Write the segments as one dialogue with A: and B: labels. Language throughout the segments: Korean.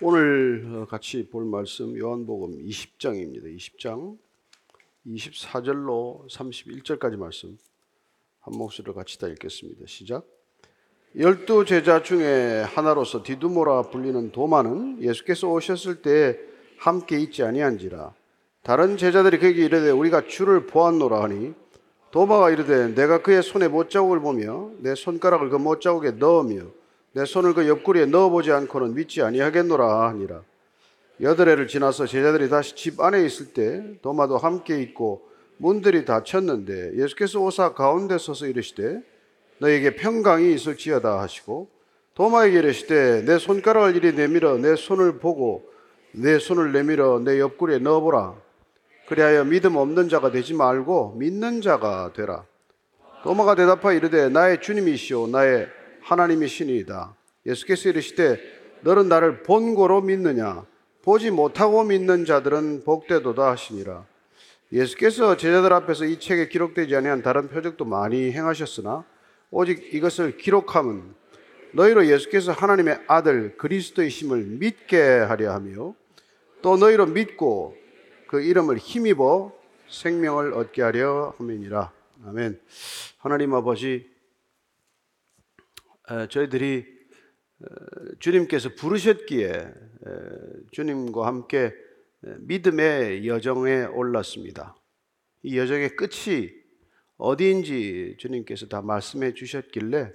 A: 오늘 어, 같이 볼 말씀 요한복음 20장입니다. 20장 24절로 31절까지 말씀 한 목소리로 같이 다 읽겠습니다. 시작. 열두 제자 중에 하나로서 디두모라 불리는 도마는 예수께서 오셨을 때 함께 있지 아니한지라 다른 제자들이 그에게 이르되 우리가 주를 보았노라 하니 도마가 이르되 내가 그의 손에 못자국을 보며 내 손가락을 그 못자국에 넣으며 내 손을 그 옆구리에 넣어보지 않고는 믿지 아니하겠노라 하니라. 여덟 해를 지나서 제자들이 다시 집 안에 있을 때 도마도 함께 있고 문들이 닫혔는데 예수께서 오사 가운데 서서 이르시되 너에게 평강이 있을지어다 하시고 도마에게 이르시되 내 손가락을 이리 내밀어 내 손을 보고 내 손을 내밀어 내 옆구리에 넣어보라. 그리하여 믿음 없는 자가 되지 말고 믿는 자가 되라. 도마가 대답하여 이르되 나의 주님이시오. 나의 하나님이 신이다. 예수께서 이르시되 너는 나를 본고로 믿느냐 보지 못하고 믿는 자들은 복되도다 하시니라. 예수께서 제자들 앞에서 이 책에 기록되지 아니한 다른 표적도 많이 행하셨으나 오직 이것을 기록함은 너희로 예수께서 하나님의 아들 그리스도이심을 믿게 하려 하며 또 너희로 믿고 그 이름을 힘입어 생명을 얻게 하려 함이니라. 아멘. 하나님 아버지 저희들이 어, 주님께서 부르셨기에 주님과 함께 믿음의 여정에 올랐습니다. 이 여정의 끝이 어디인지 주님께서 다 말씀해 주셨길래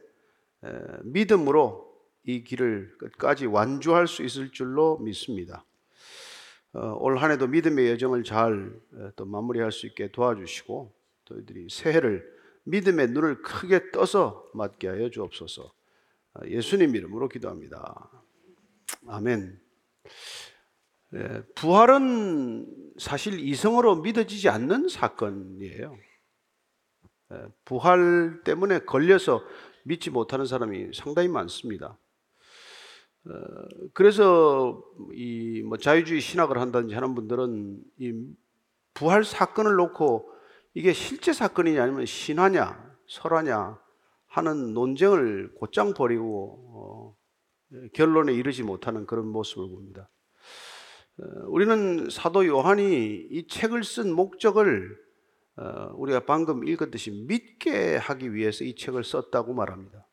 A: 믿음으로 이 길을 끝까지 완주할 수 있을 줄로 믿습니다. 어, 올 한해도 믿음의 여정을 잘 또 마무리할 수 있게 도와주시고 저희들이 새해를 믿음의 눈을 크게 떠서 맞게 하여 주옵소서. 아, 예수님 이름으로 기도합니다. 아멘. 예, 부활은 사실 이성으로 믿어지지 않는 사건이에요. 예, 부활 때문에 걸려서 믿지 못하는 사람이 상당히 많습니다. 어, 그래서 이 뭐 자유주의 신학을 한다든지 하는 분들은 이 부활 사건을 놓고 이게 실제 사건이냐 아니면 신화냐 설화냐 하는 논쟁을 곧장 버리고 어, 결론에 이르지 못하는 그런 모습을 봅니다. 어, 우리는 사도 요한이 이 책을 쓴 목적을 어, 우리가 방금 읽었듯이 믿게 하기 위해서 이 책을 썼다고 말합니다.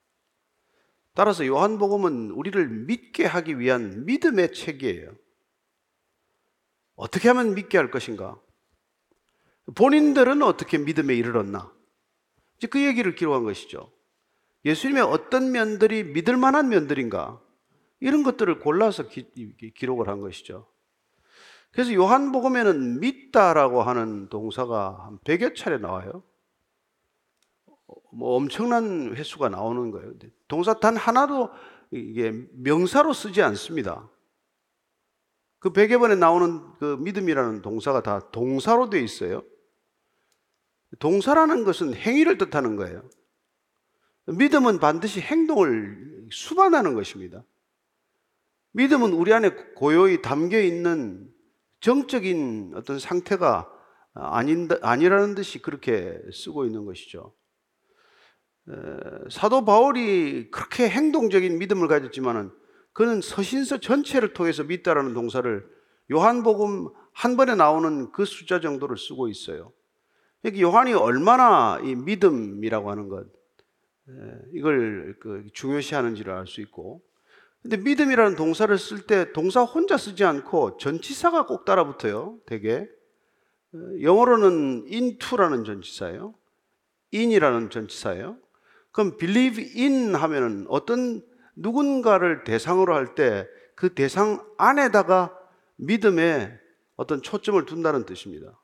A: 따라서 요한복음은 우리를 믿게 하기 위한 믿음의 책이에요. 어떻게 하면 믿게 할 것인가? 본인들은 어떻게 믿음에 이르렀나? 이제 그 얘기를 기록한 것이죠. 예수님의 어떤 면들이 믿을 만한 면들인가? 이런 것들을 골라서 기, 록을 한 것이죠. 그래서 요한복음에는 믿다라고 하는 동사가 한 100여 차례 나와요. 뭐 엄청난 횟수가 나오는 거예요. 동사 단 하나도 이게 명사로 쓰지 않습니다. 그 100여 번에 나오는 그 믿음이라는 동사가 다 동사로 되어 있어요. 동사라는 것은 행위를 뜻하는 거예요. 믿음은 반드시 행동을 수반하는 것입니다. 믿음은 우리 안에 고요히 담겨 있는 정적인 어떤 상태가 아닌, 아니라는 듯이 그렇게 쓰고 있는 것이죠. 사도 바울이 그렇게 행동적인 믿음을 가졌지만은 그는 서신서 전체를 통해서 믿다라는 동사를 요한복음 한 번에 나오는 그 숫자 정도를 쓰고 있어요. 여기 요한이 얼마나 이 믿음이라고 하는 것, 예, 이걸 그 중요시하는지를 알 수 있고 근데 믿음이라는 동사를 쓸 때 동사 혼자 쓰지 않고 전치사가 꼭 따라붙어요. 되게 어, 영어로는 into라는 전치사예요. in이라는 전치사예요. 그럼 believe in 하면은 어떤 누군가를 대상으로 할 때 그 대상 안에다가 믿음에 어떤 초점을 둔다는 뜻입니다.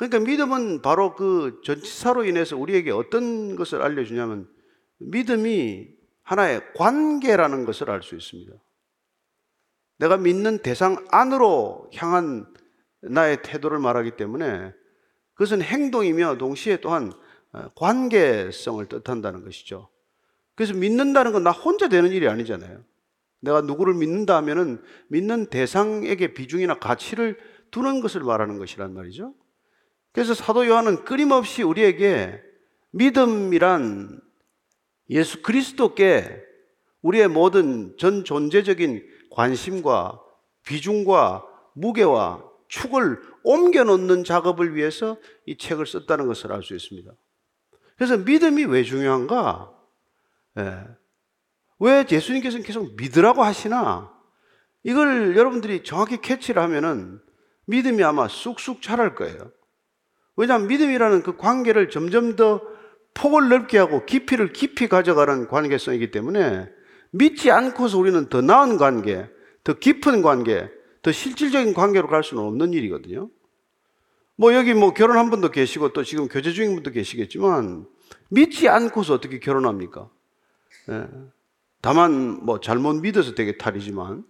A: 그러니까 믿음은 바로 그 전치사로 인해서 우리에게 어떤 것을 알려주냐면 믿음이 하나의 관계라는 것을 알 수 있습니다. 내가 믿는 대상 안으로 향한 나의 태도를 말하기 때문에 그것은 행동이며 동시에 또한 관계성을 뜻한다는 것이죠. 그래서 믿는다는 건 나 혼자 되는 일이 아니잖아요. 내가 누구를 믿는다 하면은 믿는 대상에게 비중이나 가치를 두는 것을 말하는 것이란 말이죠. 그래서 사도 요한은 끊임없이 우리에게 믿음이란 예수 그리스도께 우리의 모든 전 존재적인 관심과 비중과 무게와 축을 옮겨 놓는 작업을 위해서 이 책을 썼다는 것을 알 수 있습니다. 그래서 믿음이 왜 중요한가? 예. 왜 예수님께서는 계속 믿으라고 하시나? 이걸 여러분들이 정확히 캐치를 하면은 믿음이 아마 쑥쑥 자랄 거예요. 왜냐하면 믿음이라는 그 관계를 점점 더 폭을 넓게 하고 깊이를 깊이 가져가는 관계성이기 때문에 믿지 않고서 우리는 더 나은 관계, 더 깊은 관계, 더 실질적인 관계로 갈 수는 없는 일이거든요. 뭐 여기 뭐 결혼한 분도 계시고 또 지금 교제 중인 분도 계시겠지만 믿지 않고서 어떻게 결혼합니까? 예. 다만 뭐 잘못 믿어서 되게 탈이지만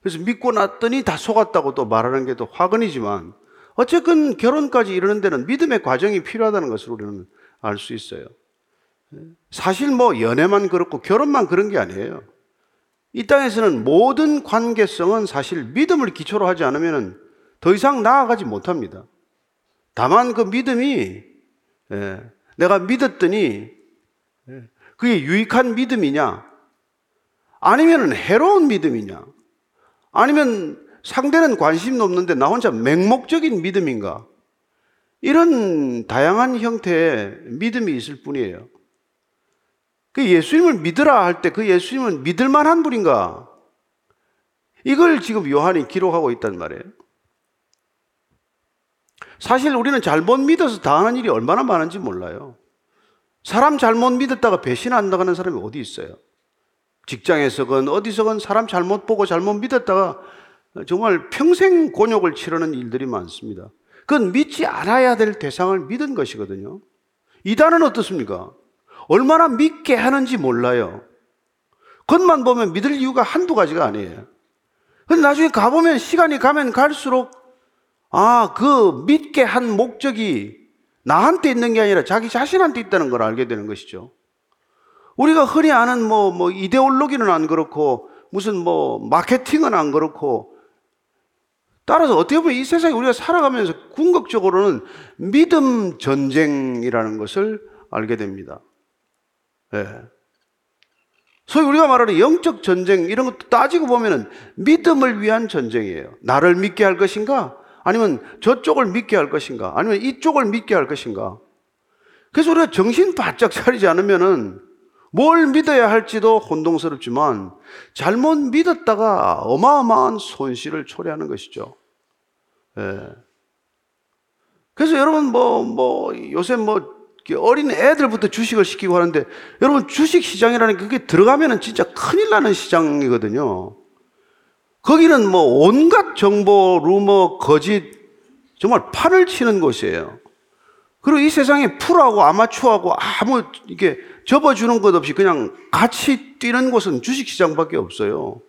A: 그래서 믿고 났더니 다 속았다고 또 말하는 게 또 화근이지만 어쨌든 결혼까지 이르는 데는 믿음의 과정이 필요하다는 것을 우리는 알 수 있어요. 사실 뭐 연애만 그렇고 결혼만 그런 게 아니에요. 이 땅에서는 모든 관계성은 사실 믿음을 기초로 하지 않으면 더 이상 나아가지 못합니다. 다만 그 믿음이 예, 내가 믿었더니 예, 그게 유익한 믿음이냐? 아니면 해로운 믿음이냐? 아니면 상대는 관심도 없는데 나 혼자 맹목적인 믿음인가? 이런 다양한 형태의 믿음이 있을 뿐이에요. 그 예수님을 믿으라 할 때 그 예수님은 믿을 만한 분인가? 이걸 지금 요한이 기록하고 있단 말이에요. 사실 우리는 잘못 믿어서 당하는 일이 얼마나 많은지 몰라요. 사람 잘못 믿었다가 배신한다는 사람이 어디 있어요? 직장에서건 어디서건 사람 잘못 보고 잘못 믿었다가 정말 평생 곤욕을 치르는 일들이 많습니다. 그건 믿지 않아야 될 대상을 믿은 것이거든요. 이단은 어떻습니까? 얼마나 믿게 하는지 몰라요. 겉만 보면 믿을 이유가 한두 가지가 아니에요. 근데 나중에 가보면 시간이 가면 갈수록 아, 그 믿게 한 목적이 나한테 있는 게 아니라 자기 자신한테 있다는 걸 알게 되는 것이죠. 우리가 흔히 아는 뭐, 뭐, 이데올로기는 안 그렇고, 무슨 뭐, 마케팅은 안 그렇고, 따라서 어떻게 보면 이 세상에 우리가 살아가면서 궁극적으로는 믿음 전쟁이라는 것을 알게 됩니다. 예. 소위 우리가 말하는 영적 전쟁 이런 것도 따지고 보면은 믿음을 위한 전쟁이에요. 나를 믿게 할 것인가? 아니면 저쪽을 믿게 할 것인가? 아니면 이쪽을 믿게 할 것인가? 그래서 우리가 정신 바짝 차리지 않으면은 뭘 믿어야 할지도 혼동스럽지만 잘못 믿었다가 어마어마한 손실을 초래하는 것이죠. 예. 그래서 여러분 뭐, 뭐, 요새 뭐 어린 애들부터 주식을 시키고 하는데 여러분 주식 시장이라는 게 그게 들어가면은 진짜 큰일 나는 시장이거든요. 거기는 뭐 온갖 정보, 루머, 거짓 정말 판을 치는 곳이에요. 그리고 이 세상에 프로하고 아마추어하고 아무 이게 접어주는 것 없이 그냥 같이 뛰는 곳은 주식 시장밖에 없어요.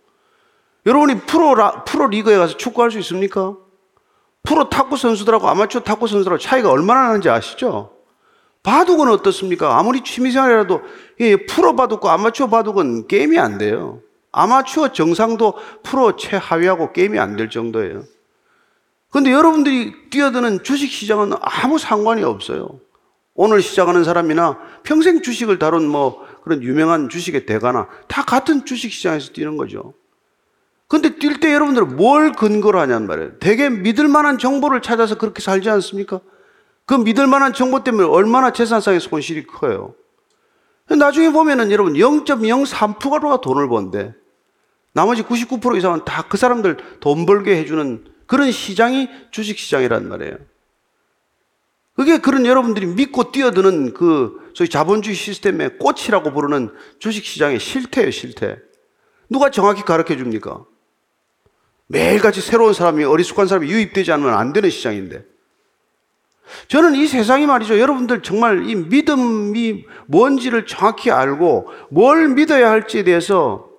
A: 여러분이 프로 프로 리그에 가서 축구할 수 있습니까? 프로 탁구 선수들하고 아마추어 탁구 선수들하고 차이가 얼마나 나는지 아시죠? 바둑은 어떻습니까? 아무리 취미생활이라도 프로 바둑과 아마추어 바둑은 게임이 안 돼요. 아마추어 정상도 프로 최하위하고 게임이 안 될 정도예요. 근데 여러분들이 뛰어드는 주식 시장은 아무 상관이 없어요. 오늘 시작하는 사람이나 평생 주식을 다룬 뭐 그런 유명한 주식의 대가나 다 같은 주식 시장에서 뛰는 거죠. 근데 뛸 때 여러분들은 뭘 근거로 하냔 말이에요. 되게 믿을 만한 정보를 찾아서 그렇게 살지 않습니까? 그 믿을 만한 정보 때문에 얼마나 재산상의 손실이 커요. 나중에 보면은 여러분 0.03%가 돈을 번데 나머지 99% 이상은 다 그 사람들 돈 벌게 해주는 그런 시장이 주식 시장이란 말이에요. 그게 그런 여러분들이 믿고 뛰어드는 그 소위 자본주의 시스템의 꽃이라고 부르는 주식 시장의 실태예요, 실태. 누가 정확히 가르쳐 줍니까? 매일같이 새로운 사람이 어리숙한 사람이 유입되지 않으면 안 되는 시장인데. 저는 이 세상이 말이죠. 여러분들 정말 이 믿음이 뭔지를 정확히 알고 뭘 믿어야 할지에 대해서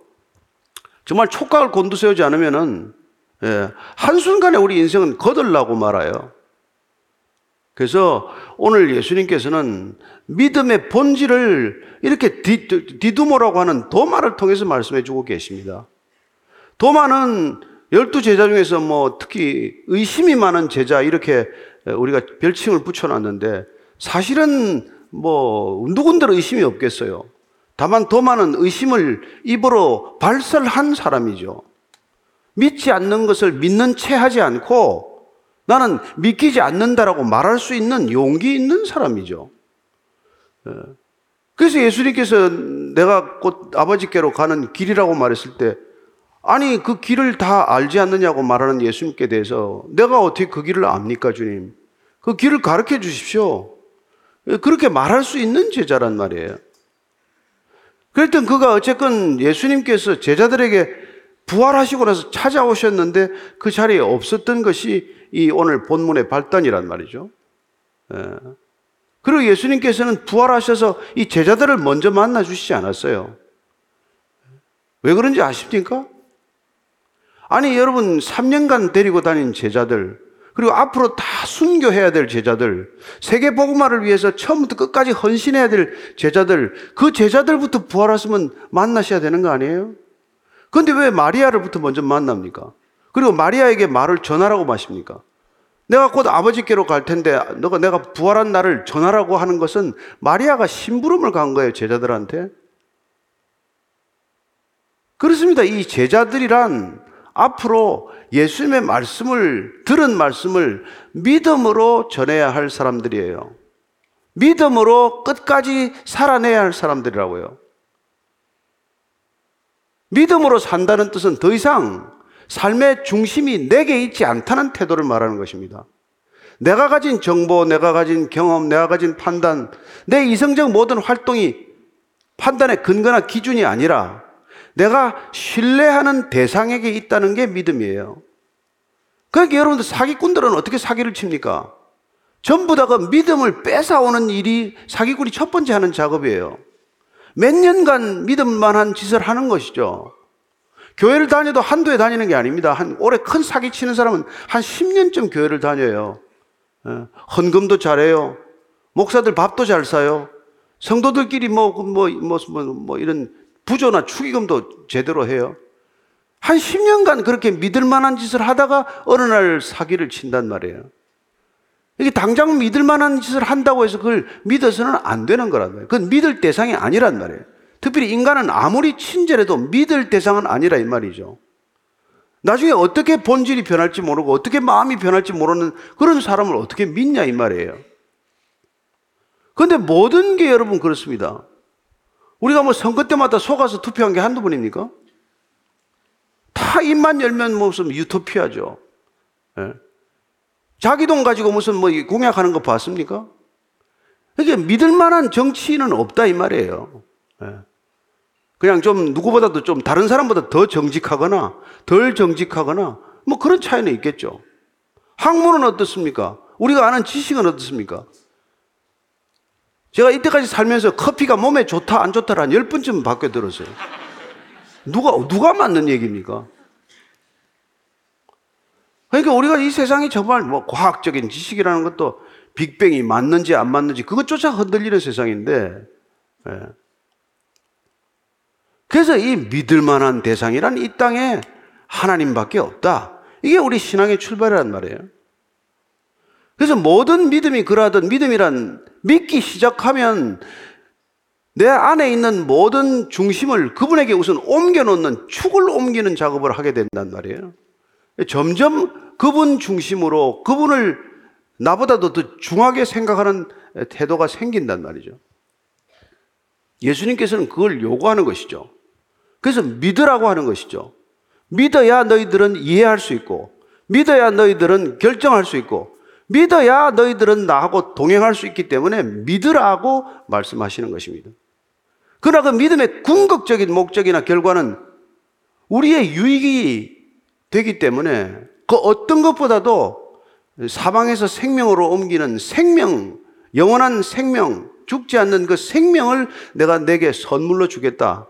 A: 정말 촉각을 곤두세우지 않으면은 예, 한순간에 우리 인생은 거들라고 말아요. 그래서 오늘 예수님께서는 믿음의 본질을 이렇게 디두모라고 하는 도마를 통해서 말씀해 주고 계십니다. 도마는 열두 제자 중에서 뭐 특히 의심이 많은 제자 이렇게 우리가 별칭을 붙여놨는데 사실은 뭐 누군들 의심이 없겠어요. 다만 도마는 의심을 입으로 발설한 사람이죠. 믿지 않는 것을 믿는 채 하지 않고 나는 믿기지 않는다라고 말할 수 있는 용기 있는 사람이죠. 예. 그래서 예수님께서 내가 곧 아버지께로 가는 길이라고 말했을 때 아니 그 길을 다 알지 않느냐고 말하는 예수님께 대해서 내가 어떻게 그 길을 압니까 주님? 그 길을 가르쳐 주십시오. 그렇게 말할 수 있는 제자란 말이에요. 그랬던 그가 어쨌건 예수님께서 제자들에게 부활하시고 나서 찾아오셨는데 그 자리에 없었던 것이 이 오늘 본문의 발단이란 말이죠. 예. 그리고 예수님께서는 부활하셔서 이 제자들을 먼저 만나 주시지 않았어요. 왜 그런지 아십니까? 아니, 여러분, 3년간 데리고 다닌 제자들, 그리고 앞으로 다 순교해야 될 제자들, 세계 복음화를 위해서 처음부터 끝까지 헌신해야 될 제자들, 그 제자들부터 부활하시면 만나셔야 되는 거 아니에요? 그런데 왜 마리아를부터 먼저 만납니까? 그리고 마리아에게 말을 전하라고 마십니까? 내가 곧 아버지께로 갈 텐데 너가 내가 부활한 날을 전하라고 하는 것은 마리아가 심부름을 간 거예요, 제자들한테. 그렇습니다. 이 제자들이란 앞으로 예수님의 말씀을 들은 말씀을 믿음으로 전해야 할 사람들이에요. 믿음으로 끝까지 살아내야 할 사람들이라고요. 믿음으로 산다는 뜻은 더 이상 삶의 중심이 내게 있지 않다는 태도를 말하는 것입니다. 내가 가진 정보, 내가 가진 경험, 내가 가진 판단, 내 이성적 모든 활동이 판단의 근거나 기준이 아니라 내가 신뢰하는 대상에게 있다는 게 믿음이에요. 그러니까 여러분들 사기꾼들은 어떻게 사기를 칩니까? 전부 다가 그 믿음을 뺏어오는 일이 사기꾼이 첫 번째 하는 작업이에요. 몇 년간 믿음만한 짓을 하는 것이죠. 교회를 다녀도 한두 해 다니는 게 아닙니다. 한 올해 큰 사기 치는 사람은 한 10년쯤 교회를 다녀요. 예, 헌금도 잘해요. 목사들 밥도 잘 사요. 성도들끼리 뭐, 뭐, 뭐, 뭐, 뭐 이런 부조나 축의금도 제대로 해요. 한 10년간 그렇게 믿을 만한 짓을 하다가 어느 날 사기를 친단 말이에요. 이게 당장 믿을 만한 짓을 한다고 해서 그걸 믿어서는 안 되는 거란 말이에요. 그건 믿을 대상이 아니란 말이에요. 특별히 인간은 아무리 친절해도 믿을 대상은 아니라 이 말이죠. 나중에 어떻게 본질이 변할지 모르고 어떻게 마음이 변할지 모르는 그런 사람을 어떻게 믿냐 이 말이에요. 그런데 모든 게 여러분 그렇습니다. 우리가 뭐 선거 때마다 속아서 투표한 게 한두 번입니까? 다 입만 열면 무슨 유토피아죠. 예? 자기 돈 가지고 무슨 뭐 공약하는 거 봤습니까? 이게 믿을 만한 정치인은 없다 이 말이에요. 예. 그냥 좀 누구보다도 좀 다른 사람보다 더 정직하거나 덜 정직하거나 뭐 그런 차이는 있겠죠. 학문은 어떻습니까? 우리가 아는 지식은 어떻습니까? 제가 이때까지 살면서 커피가 몸에 좋다 안 좋다를 한 10번쯤 바뀌어 들었어요. 누가, 누가 맞는 얘기입니까? 그러니까 우리가 이 세상이 정말 뭐 과학적인 지식이라는 것도 빅뱅이 맞는지 안 맞는지 그것조차 흔들리는 세상인데, 예. 그래서 이 믿을 만한 대상이란 이 땅에 하나님밖에 없다. 이게 우리 신앙의 출발이란 말이에요. 그래서 모든 믿음이 그러하던 믿음이란 믿기 시작하면 내 안에 있는 모든 중심을 그분에게 우선 옮겨놓는 축을 옮기는 작업을 하게 된단 말이에요. 점점 그분 중심으로 그분을 나보다도 더 중하게 생각하는 태도가 생긴단 말이죠. 예수님께서는 그걸 요구하는 것이죠. 그래서 믿으라고 하는 것이죠. 믿어야 너희들은 이해할 수 있고, 믿어야 너희들은 결정할 수 있고, 믿어야 너희들은 나하고 동행할 수 있기 때문에 믿으라고 말씀하시는 것입니다. 그러나 그 믿음의 궁극적인 목적이나 결과는 우리의 유익이 되기 때문에 그 어떤 것보다도 사방에서 생명으로 옮기는 생명, 영원한 생명, 죽지 않는 그 생명을 내가 내게 선물로 주겠다.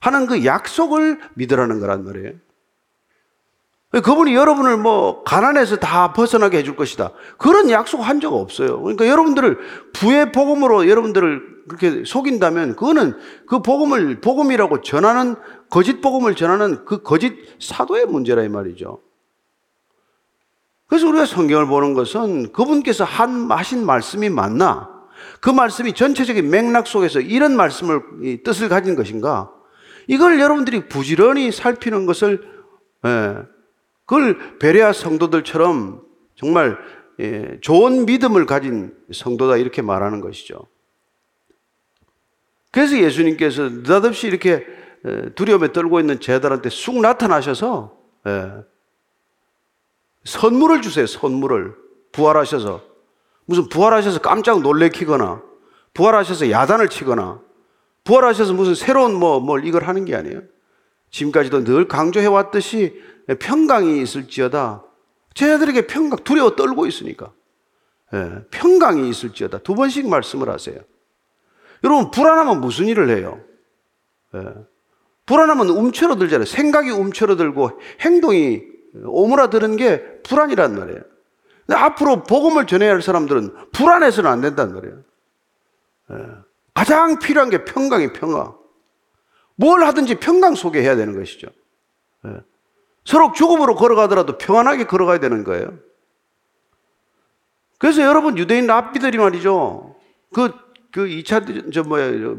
A: 하는 그 약속을 믿으라는 거란 말이에요. 그분이 여러분을 뭐 가난해서 다 벗어나게 해줄 것이다. 그런 약속 한 적 없어요. 그러니까 여러분들을 부의 복음으로 여러분들을 그렇게 속인다면 그거는 그 복음을 복음이라고 전하는 거짓 복음을 전하는 그 거짓 사도의 문제라 이 말이죠. 그래서 우리가 성경을 보는 것은 그분께서 한 하신 말씀이 맞나? 그 말씀이 전체적인 맥락 속에서 이런 말씀을 이 뜻을 가진 것인가? 이걸 여러분들이 부지런히 살피는 것을 예, 그걸 베레아 성도들처럼 정말 예, 좋은 믿음을 가진 성도다 이렇게 말하는 것이죠. 그래서 예수님께서 느닷없이 이렇게 예, 두려움에 떨고 있는 제자들한테 쑥 나타나셔서 예, 선물을 주세요. 선물을 부활하셔서 무슨 부활하셔서 깜짝 놀래키거나 부활하셔서 야단을 치거나 부활하셔서 무슨 새로운 뭐 뭘 이걸 하는 게 아니에요. 지금까지도 늘 강조해 왔듯이 평강이 있을지어다. 제자들에게 평강 두려워 떨고 있으니까 예, 평강이 있을지어다 두 번씩 말씀을 하세요. 여러분 불안하면 무슨 일을 해요? 예, 불안하면 움츠러들잖아요. 생각이 움츠러들고 행동이 오므라드는 게 불안이란 말이에요. 앞으로 복음을 전해야 할 사람들은 불안해서는 안 된단 말이에요. 예. 가장 필요한 게 평강이 평강. 뭘 하든지 평강 속에 해야 되는 것이죠. 예. 서로 죽음으로 걸어가더라도 평안하게 걸어가야 되는 거예요. 그래서 여러분 유대인 랍비들이 말이죠. 그, 그 2차, 저 뭐야,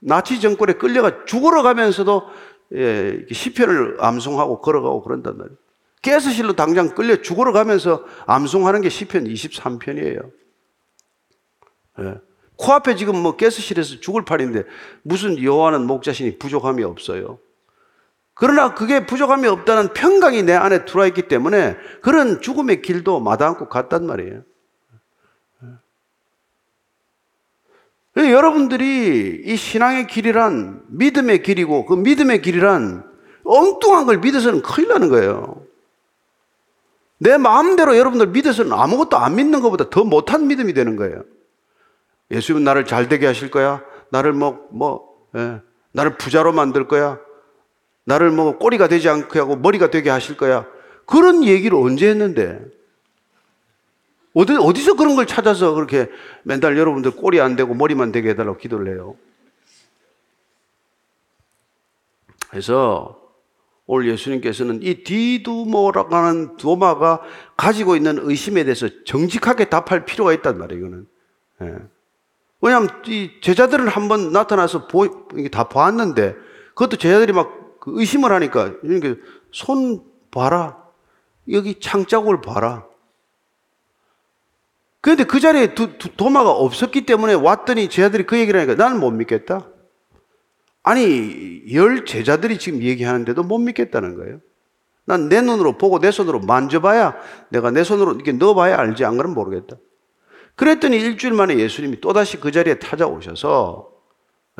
A: 나치 정권에 끌려가 죽으러 가면서도 예, 시편을 암송하고 걸어가고 그런단 말이에요. 가스실로 당장 끌려 죽으러 가면서 암송하는 게 시편 23편이에요. 예. 코앞에 지금 뭐 가스실에서 죽을 판인데 무슨 여호와는 목자신이 부족함이 없어요. 그러나 그게 부족함이 없다는 평강이 내 안에 들어와 있기 때문에 그런 죽음의 길도 마다않고 갔단 말이에요. 예. 여러분들이 이 신앙의 길이란 믿음의 길이고 그 믿음의 길이란 엉뚱한 걸 믿어서는 큰일 나는 거예요. 내 마음대로 여러분들 믿어서는 아무것도 안 믿는 것보다 더 못한 믿음이 되는 거예요. 예수님은 나를 잘 되게 하실 거야. 나를 뭐, 뭐, 예. 나를 부자로 만들 거야. 나를 뭐 꼬리가 되지 않게 하고 머리가 되게 하실 거야. 그런 얘기를 언제 했는데? 어디, 어디서 그런 걸 찾아서 그렇게 맨날 여러분들 꼬리 안 되고 머리만 되게 해달라고 기도를 해요. 그래서 오늘 예수님께서는 이 디두모라고 하는 도마가 가지고 있는 의심에 대해서 정직하게 답할 필요가 있단 말이에요, 이거는. 예. 왜냐하면 이 제자들은 한번 나타나서 보, 다 보았는데 그것도 제자들이 막 그 의심을 하니까 이렇게 손 봐라. 여기 창자국을 봐라. 그런데 그 자리에 두, 두, 도마가 없었기 때문에 왔더니 제자들이 그 얘기를 하니까 나는 못 믿겠다. 아니, 열 제자들이 지금 얘기하는데도 못 믿겠다는 거예요. 난 내 눈으로 보고 내 손으로 만져봐야 내가 내 손으로 이렇게 넣어봐야 알지 안 그러면 모르겠다. 그랬더니 일주일 만에 예수님이 또다시 그 자리에 찾아오셔서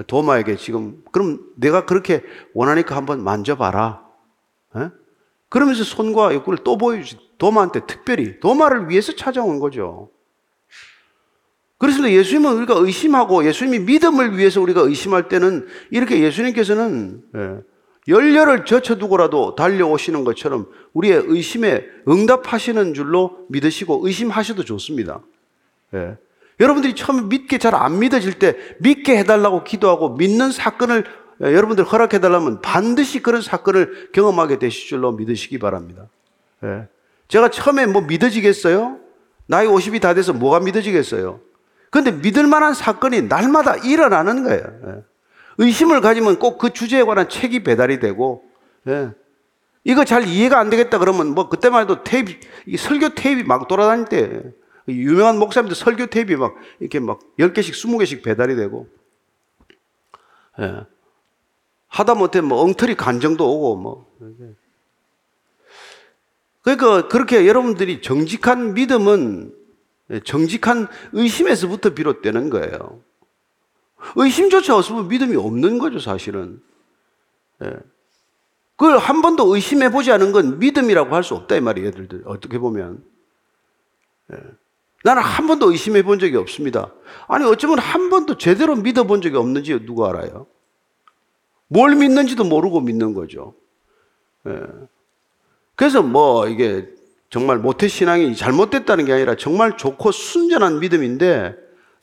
A: 도마에게 지금 그럼 내가 그렇게 원하니까 한번 만져봐라. 에? 그러면서 손과 옆구리를 또 보여주시 도마한테 특별히 도마를 위해서 찾아온 거죠. 그래서 예수님은 우리가 의심하고 예수님이 믿음을 위해서 우리가 의심할 때는 이렇게 예수님께서는 예, 열렬을 젖혀두고라도 달려오시는 것처럼 우리의 의심에 응답하시는 줄로 믿으시고 의심하셔도 좋습니다. 예. 여러분들이 처음에 믿게 잘 안 믿어질 때 믿게 해달라고 기도하고 믿는 사건을 예, 여러분들 허락해달라면 반드시 그런 사건을 경험하게 되실 줄로 믿으시기 바랍니다. 예. 제가 처음에 뭐 믿어지겠어요? 나이 50이 다 돼서 뭐가 믿어지겠어요? 근데 믿을 만한 사건이 날마다 일어나는 거예요. 예. 의심을 가지면 꼭 그 주제에 관한 책이 배달이 되고, 예. 이거 잘 이해가 안 되겠다 그러면 뭐 그때만 해도 테이프, 설교 테이프 막 돌아다닐 때, 유명한 목사님들 설교 테이프 막 이렇게 막 10개씩, 20개씩 배달이 되고, 예. 하다 못해 뭐 엉터리 간정도 오고 뭐. 그러니까 그렇게 여러분들이 정직한 믿음은 정직한 의심에서부터 비롯되는 거예요. 의심조차 없으면 믿음이 없는 거죠, 사실은. 예. 그걸 한 번도 의심해 보지 않은 건 믿음이라고 할 수 없다, 이 말이에요, 얘들들. 어떻게 보면. 예. 나는 한 번도 의심해 본 적이 없습니다. 아니, 어쩌면 한 번도 제대로 믿어 본 적이 없는지 누가 알아요? 뭘 믿는지도 모르고 믿는 거죠. 예. 그래서 뭐, 이게 정말 모태 신앙이 잘못됐다는 게 아니라 정말 좋고 순전한 믿음인데,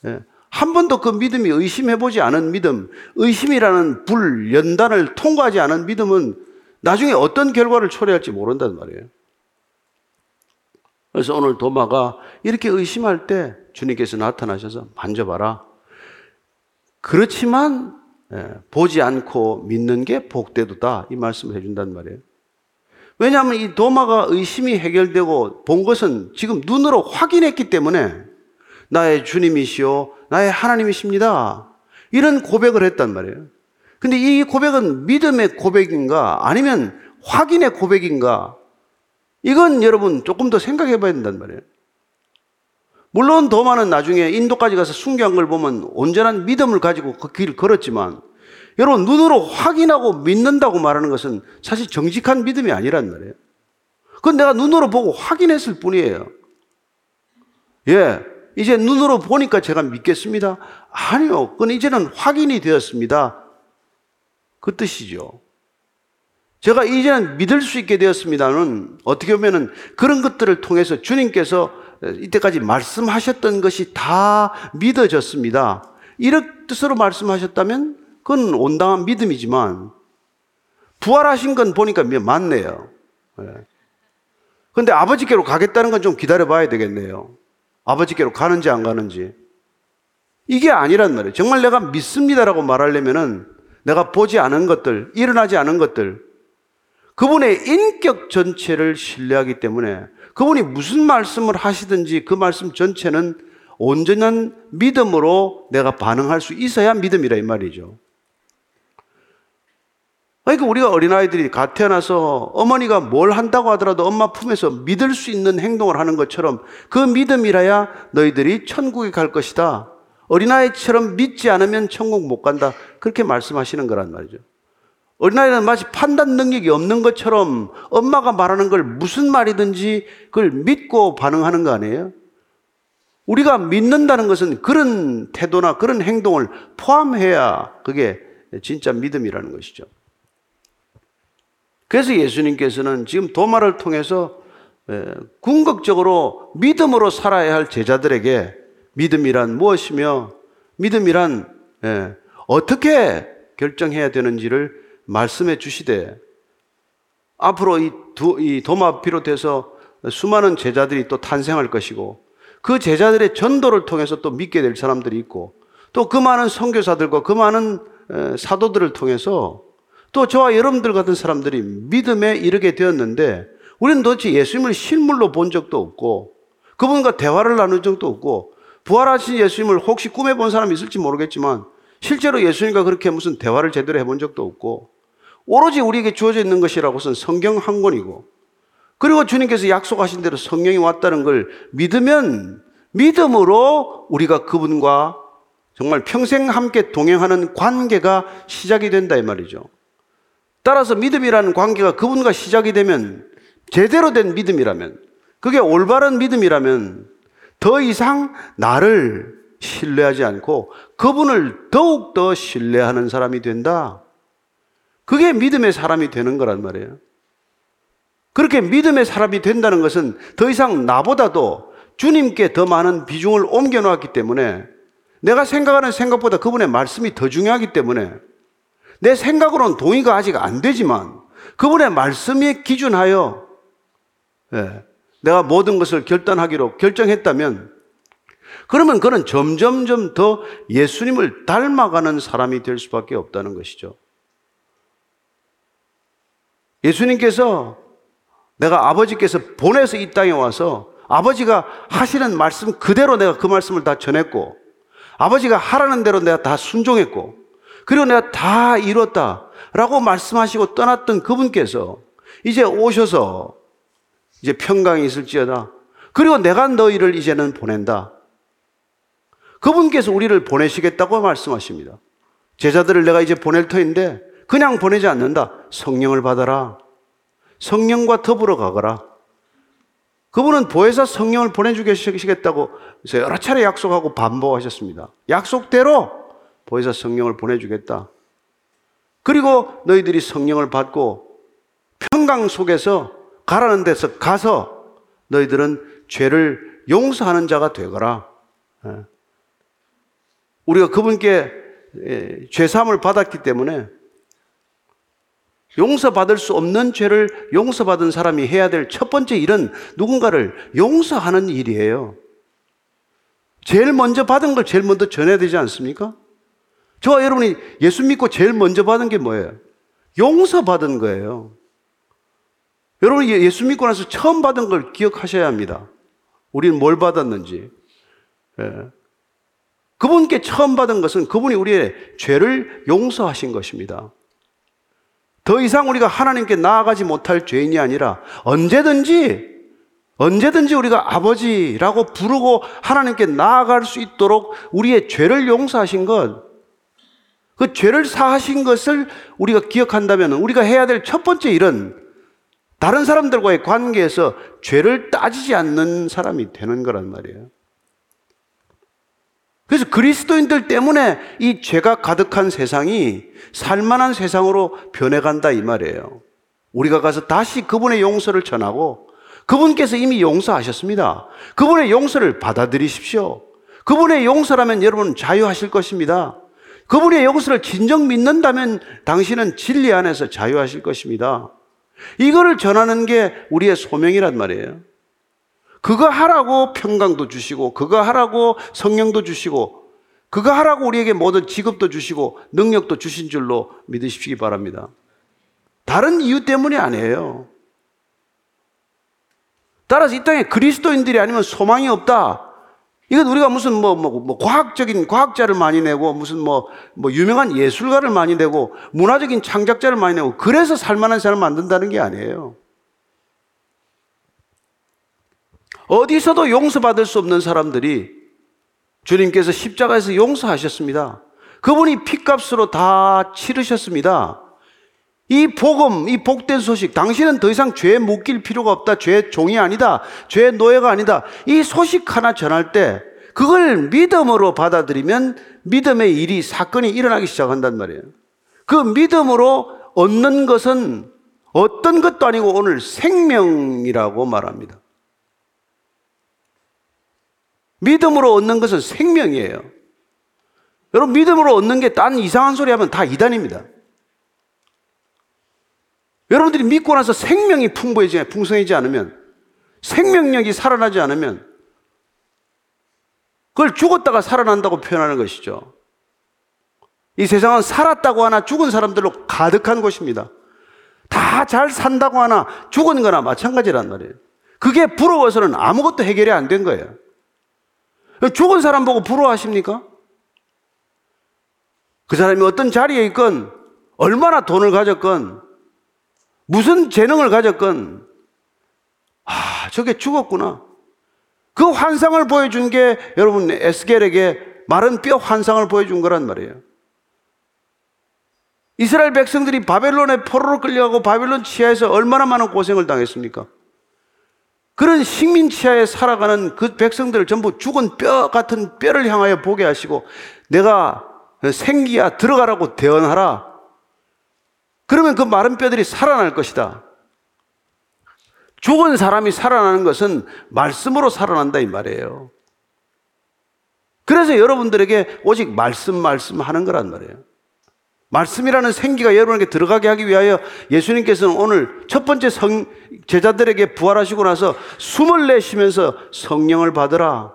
A: 예. 한 번도 그 믿음이 의심해 보지 않은 믿음, 의심이라는 불, 연단을 통과하지 않은 믿음은 나중에 어떤 결과를 초래할지 모른단 말이에요. 그래서 오늘 도마가 이렇게 의심할 때 주님께서 나타나셔서 만져봐라. 그렇지만 예, 보지 않고 믿는 게 복되도다 이 말씀을 해준단 말이에요. 왜냐하면 이 도마가 의심이 해결되고 본 것은 지금 눈으로 확인했기 때문에 나의 주님이시오, 나의 하나님이십니다. 이런 고백을 했단 말이에요. 근데 이 고백은 믿음의 고백인가 아니면 확인의 고백인가? 이건 여러분 조금 더 생각해 봐야 된단 말이에요. 물론 도마는 나중에 인도까지 가서 순교한 걸 보면 온전한 믿음을 가지고 그 길을 걸었지만 여러분 눈으로 확인하고 믿는다고 말하는 것은 사실 정직한 믿음이 아니란 말이에요. 그건 내가 눈으로 보고 확인했을 뿐이에요. 예. 이제 눈으로 보니까 제가 믿겠습니다. 아니요. 그건 이제는 확인이 되었습니다. 그 뜻이죠. 제가 이제는 믿을 수 있게 되었습니다는 어떻게 보면은 그런 것들을 통해서 주님께서 이때까지 말씀하셨던 것이 다 믿어졌습니다. 이런 뜻으로 말씀하셨다면 그건 온당한 믿음이지만 부활하신 건 보니까 맞네요. 그런데 아버지께로 가겠다는 건 좀 기다려 봐야 되겠네요. 아버지께로 가는지 안 가는지. 이게 아니란 말이에요. 정말 내가 믿습니다라고 말하려면은 내가 보지 않은 것들, 일어나지 않은 것들, 그분의 인격 전체를 신뢰하기 때문에 그분이 무슨 말씀을 하시든지 그 말씀 전체는 온전한 믿음으로 내가 반응할 수 있어야 믿음이라 이 말이죠. 그러니까 우리가 어린아이들이 갓 태어나서 어머니가 뭘 한다고 하더라도 엄마 품에서 믿을 수 있는 행동을 하는 것처럼 그 믿음이라야 너희들이 천국에 갈 것이다. 어린아이처럼 믿지 않으면 천국 못 간다. 그렇게 말씀하시는 거란 말이죠. 어린아이는 마치 판단 능력이 없는 것처럼 엄마가 말하는 걸 무슨 말이든지 그걸 믿고 반응하는 거 아니에요? 우리가 믿는다는 것은 그런 태도나 그런 행동을 포함해야 그게 진짜 믿음이라는 것이죠. 그래서 예수님께서는 지금 도마를 통해서 궁극적으로 믿음으로 살아야 할 제자들에게 믿음이란 무엇이며 믿음이란 어떻게 결정해야 되는지를 말씀해 주시되 앞으로 이, 두, 이 도마 비롯해서 수많은 제자들이 또 탄생할 것이고 그 제자들의 전도를 통해서 또 믿게 될 사람들이 있고 또 그 많은 선교사들과 그 많은 사도들을 통해서 또 저와 여러분들 같은 사람들이 믿음에 이르게 되었는데 우리는 도대체 예수님을 실물로 본 적도 없고 그분과 대화를 나눈 적도 없고 부활하신 예수님을 혹시 꿈에 본 사람이 있을지 모르겠지만 실제로 예수님과 그렇게 무슨 대화를 제대로 해본 적도 없고 오로지 우리에게 주어져 있는 것이라고선 성경 한 권이고 그리고 주님께서 약속하신 대로 성령이 왔다는 걸 믿으면 믿음으로 우리가 그분과 정말 평생 함께 동행하는 관계가 시작이 된다 이 말이죠. 따라서 믿음이라는 관계가 그분과 시작이 되면 제대로 된 믿음이라면 그게 올바른 믿음이라면 더 이상 나를 신뢰하지 않고 그분을 더욱더 신뢰하는 사람이 된다. 그게 믿음의 사람이 되는 거란 말이에요. 그렇게 믿음의 사람이 된다는 것은 더 이상 나보다도 주님께 더 많은 비중을 옮겨 놓았기 때문에 내가 생각하는 생각보다 그분의 말씀이 더 중요하기 때문에 내 생각으로는 동의가 아직 안 되지만 그분의 말씀에 기준하여 예, 내가 모든 것을 결단하기로 결정했다면 그러면 그는 점점점 더 예수님을 닮아가는 사람이 될 수밖에 없다는 것이죠. 예수님께서 내가 아버지께서 보내서 이 땅에 와서 아버지가 하시는 말씀 그대로 내가 그 말씀을 다 전했고 아버지가 하라는 대로 내가 다 순종했고 그리고 내가 다 이뤘다. 라고 말씀하시고 떠났던 그분께서 이제 오셔서 이제 평강이 있을지어다. 그리고 내가 너희를 이제는 보낸다. 그분께서 우리를 보내시겠다고 말씀하십니다. 제자들을 내가 이제 보낼 터인데 그냥 보내지 않는다. 성령을 받아라. 성령과 더불어 가거라. 그분은 보혜사 성령을 보내주시겠다고 여러 차례 약속하고 반복하셨습니다. 약속대로 보혜사 성령을 보내주겠다. 그리고 너희들이 성령을 받고 평강 속에서 가라는 데서 가서 너희들은 죄를 용서하는 자가 되거라. 예. 우리가 그분께 예, 죄사함을 받았기 때문에 용서받을 수 없는 죄를 용서받은 사람이 해야 될 첫 번째 일은 누군가를 용서하는 일이에요. 제일 먼저 받은 걸 제일 먼저 전해야 되지 않습니까? 저와 여러분이 예수 믿고 제일 먼저 받은 게 뭐예요? 용서받은 거예요. 여러분이 예수 믿고 나서 처음 받은 걸 기억하셔야 합니다. 우리는 뭘 받았는지. 예. 그분께 처음 받은 것은 그분이 우리의 죄를 용서하신 것입니다. 더 이상 우리가 하나님께 나아가지 못할 죄인이 아니라 언제든지 언제든지 우리가 아버지라고 부르고 하나님께 나아갈 수 있도록 우리의 죄를 용서하신 것, 그 죄를 사하신 것을 우리가 기억한다면 우리가 해야 될 첫 번째 일은 다른 사람들과의 관계에서 죄를 따지지 않는 사람이 되는 거란 말이에요. 그래서 그리스도인들 때문에 이 죄가 가득한 세상이 살만한 세상으로 변해간다 이 말이에요. 우리가 가서 다시 그분의 용서를 전하고 그분께서 이미 용서하셨습니다. 그분의 용서를 받아들이십시오. 그분의 용서라면 여러분 자유하실 것입니다. 그분의 용서를 진정 믿는다면 당신은 진리 안에서 자유하실 것입니다. 이거를 전하는 게 우리의 소명이란 말이에요. 그거 하라고 평강도 주시고, 그거 하라고 성령도 주시고, 그거 하라고 우리에게 모든 직업도 주시고, 능력도 주신 줄로 믿으시기 바랍니다. 다른 이유 때문이 아니에요. 따라서 이 땅에 그리스도인들이 아니면 소망이 없다. 이건 우리가 무슨 뭐, 뭐, 뭐, 과학적인 과학자를 많이 내고, 무슨 뭐, 뭐, 유명한 예술가를 많이 내고, 문화적인 창작자를 많이 내고, 그래서 살만한 사람을 만든다는 게 아니에요. 어디서도 용서받을 수 없는 사람들이 주님께서 십자가에서 용서하셨습니다. 그분이 피값으로 다 치르셨습니다. 이 복음, 이 복된 소식, 당신은 더 이상 죄에 묶일 필요가 없다. 죄 종이 아니다. 죄 노예가 아니다. 이 소식 하나 전할 때 그걸 믿음으로 받아들이면 믿음의 일이, 사건이 일어나기 시작한단 말이에요. 그 믿음으로 얻는 것은 어떤 것도 아니고 오늘 생명이라고 말합니다. 믿음으로 얻는 것은 생명이에요. 여러분, 믿음으로 얻는 게 딴 이상한 소리 하면 다 이단입니다. 여러분들이 믿고 나서 생명이 풍부해지, 풍성해지지 않으면, 생명력이 살아나지 않으면, 그걸 죽었다가 살아난다고 표현하는 것이죠. 이 세상은 살았다고 하나 죽은 사람들로 가득한 곳입니다. 다 잘 산다고 하나 죽은 거나 마찬가지란 말이에요. 그게 부러워서는 아무것도 해결이 안 된 거예요. 죽은 사람 보고 부러워하십니까? 그 사람이 어떤 자리에 있건, 얼마나 돈을 가졌건, 무슨 재능을 가졌건, 아, 저게 죽었구나. 그 환상을 보여준 게 여러분 에스겔에게 마른 뼈 환상을 보여준 거란 말이에요. 이스라엘 백성들이 바벨론에 포로로 끌려가고 바벨론 치하에서 얼마나 많은 고생을 당했습니까? 그런 식민 치하에 살아가는 그 백성들을 전부 죽은 뼈 같은 뼈를 향하여 보게 하시고 내가 생기야 들어가라고 대언하라. 그러면 그 마른 뼈들이 살아날 것이다. 죽은 사람이 살아나는 것은 말씀으로 살아난다 이 말이에요. 그래서 여러분들에게 오직 말씀 말씀 하는 거란 말이에요. 말씀이라는 생기가 여러분에게 들어가게 하기 위하여 예수님께서는 오늘 첫 번째 성, 제자들에게 부활하시고 나서 숨을 내쉬면서 성령을 받으라.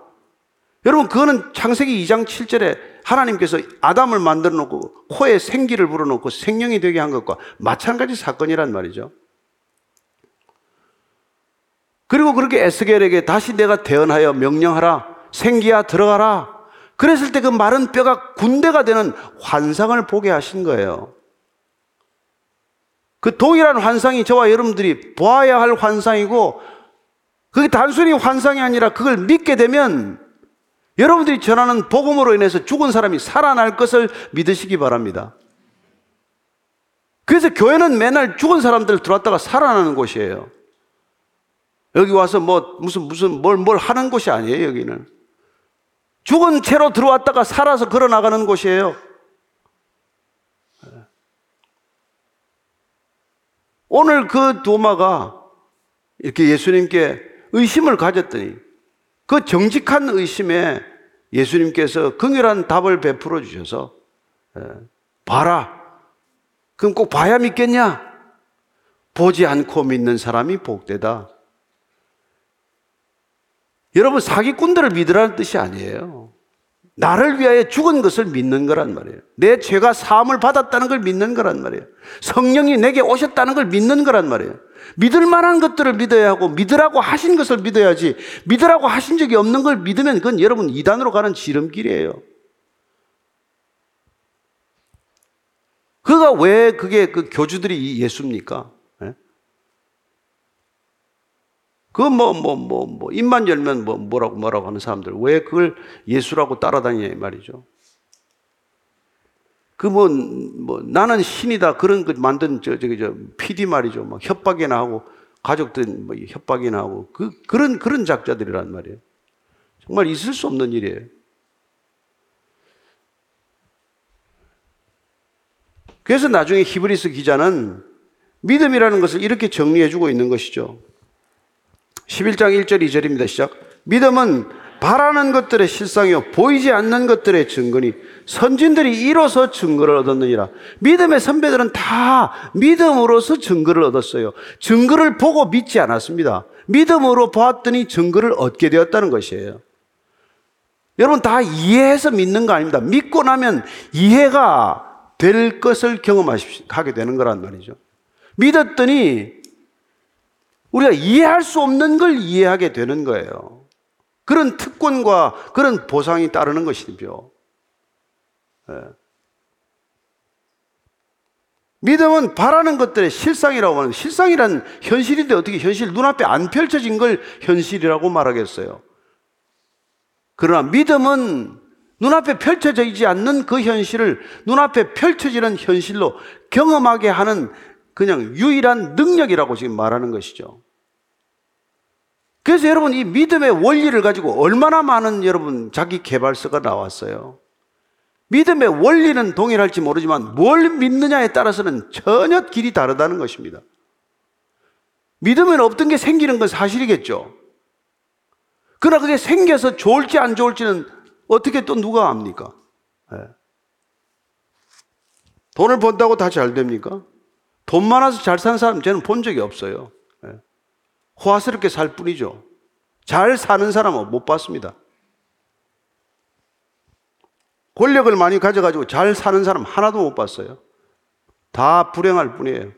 A: 여러분, 그거는 창세기 2장 7절에 하나님께서 아담을 만들어 놓고 코에 생기를 불어넣고 생명이 되게 한 것과 마찬가지 사건이란 말이죠. 그리고 그렇게 에스겔에게 다시 내가 대언하여 명령하라. 생기야 들어가라. 그랬을 때 그 마른 뼈가 군대가 되는 환상을 보게 하신 거예요. 그 동일한 환상이 저와 여러분들이 보아야 할 환상이고 그게 단순히 환상이 아니라 그걸 믿게 되면 여러분들이 전하는 복음으로 인해서 죽은 사람이 살아날 것을 믿으시기 바랍니다. 그래서 교회는 맨날 죽은 사람들 들어왔다가 살아나는 곳이에요. 여기 와서 뭐 무슨 무슨 뭘 뭘 하는 곳이 아니에요, 여기는. 죽은 채로 들어왔다가 살아서 걸어 나가는 곳이에요. 오늘 그 도마가 이렇게 예수님께 의심을 가졌더니 그 정직한 의심에 예수님께서 긍휼한 답을 베풀어 주셔서 예, 봐라. 그럼 꼭 봐야 믿겠냐? 보지 않고 믿는 사람이 복되다. 여러분, 사기꾼들을 믿으라는 뜻이 아니에요. 나를 위하여 죽은 것을 믿는 거란 말이에요. 내 죄가 사함을 받았다는 걸 믿는 거란 말이에요. 성령이 내게 오셨다는 걸 믿는 거란 말이에요. 믿을 만한 것들을 믿어야 하고 믿으라고 하신 것을 믿어야지 믿으라고 하신 적이 없는 걸 믿으면 그건 여러분 이단으로 가는 지름길이에요. 그가 왜 그게 그 교주들이 예수입니까? 그 뭐 뭐 뭐 뭐 입만 열면 뭐 뭐라고 뭐라고 하는 사람들 왜 그걸 예수라고 따라다니냐 말이죠. 그뭐 뭐 나는 신이다 그런 그 만든 저 저기 저 PD 말이죠. 막 협박이나 하고 가족들 뭐 협박이나 하고 그 그런 그런 작자들이란 말이에요. 정말 있을 수 없는 일이에요. 그래서 나중에 히브리스 기자는 믿음이라는 것을 이렇게 정리해 주고 있는 것이죠. 11장 1절 2절입니다. 시작. 믿음은 바라는 것들의 실상이요 보이지 않는 것들의 증거니 선진들이 이로써 증거를 얻었느니라. 믿음의 선배들은 다 믿음으로서 증거를 얻었어요. 증거를 보고 믿지 않았습니다. 믿음으로 보았더니 증거를 얻게 되었다는 것이에요. 여러분 다 이해해서 믿는 거 아닙니다. 믿고 나면 이해가 될 것을 경험하게 되는 거란 말이죠. 믿었더니 우리가 이해할 수 없는 걸 이해하게 되는 거예요. 그런 특권과 그런 보상이 따르는 것이죠. 네. 믿음은 바라는 것들의 실상이라고 하는 실상이란 현실인데 어떻게 현실 눈앞에 안 펼쳐진 걸 현실이라고 말하겠어요. 그러나 믿음은 눈앞에 펼쳐져 있지 않는 그 현실을 눈앞에 펼쳐지는 현실로 경험하게 하는 그냥 유일한 능력이라고 지금 말하는 것이죠. 그래서 여러분 이 믿음의 원리를 가지고 얼마나 많은 여러분 자기 개발서가 나왔어요. 믿음의 원리는 동일할지 모르지만 뭘 믿느냐에 따라서는 전혀 길이 다르다는 것입니다. 믿으면 없던 게 생기는 건 사실이겠죠. 그러나 그게 생겨서 좋을지 안 좋을지는 어떻게 또 누가 압니까? 네. 돈을 번다고 다 잘 됩니까? 돈 많아서 잘 사는 사람 저는 본 적이 없어요. 네. 호화스럽게 살 뿐이죠. 잘 사는 사람은 못 봤습니다. 권력을 많이 가져가지고 잘 사는 사람 하나도 못 봤어요. 다 불행할 뿐이에요.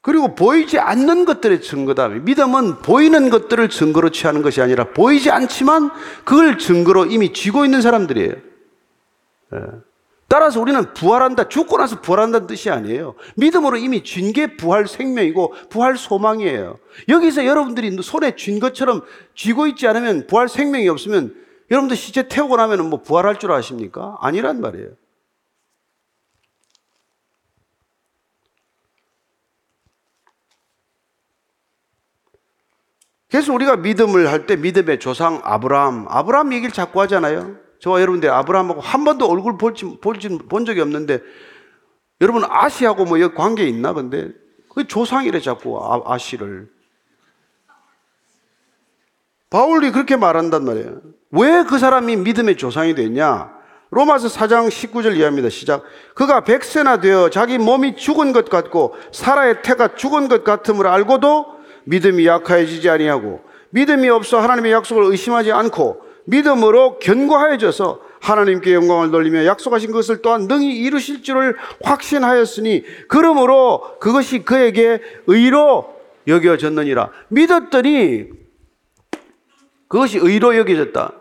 A: 그리고 보이지 않는 것들의 증거다. 믿음은 보이는 것들을 증거로 취하는 것이 아니라 보이지 않지만 그걸 증거로 이미 쥐고 있는 사람들이에요. 네. 따라서 우리는 부활한다, 죽고 나서 부활한다는 뜻이 아니에요. 믿음으로 이미 쥔 게 부활 생명이고 부활 소망이에요. 여기서 여러분들이 손에 쥔 것처럼 쥐고 있지 않으면 부활 생명이 없으면 여러분들 시체 태우고 나면 뭐 부활할 줄 아십니까? 아니란 말이에요. 그래서 우리가 믿음을 할 때 믿음의 조상 아브라함, 아브라함 얘기를 자꾸 하잖아요. 저와 여러분들 아브라함하고 한 번도 얼굴 볼지, 볼지, 본 적이 없는데 여러분 아시하고 뭐 여기 관계 있나 근데? 그 조상이래 자꾸 아, 아시를. 바울이 그렇게 말한단 말이에요. 왜 그 사람이 믿음의 조상이 됐냐? 로마서 4장 19절 이하입니다. 시작. 그가 백세나 되어 자기 몸이 죽은 것 같고 사라의 태가 죽은 것 같음을 알고도 믿음이 약해지지 아니하고 믿음이 없어 하나님의 약속을 의심하지 않고 믿음으로 견고하여져서 하나님께 영광을 돌리며 약속하신 것을 또한 능히 이루실 줄을 확신하였으니 그러므로 그것이 그에게 의로 여겨졌느니라. 믿었더니 그것이 의로 여겨졌다.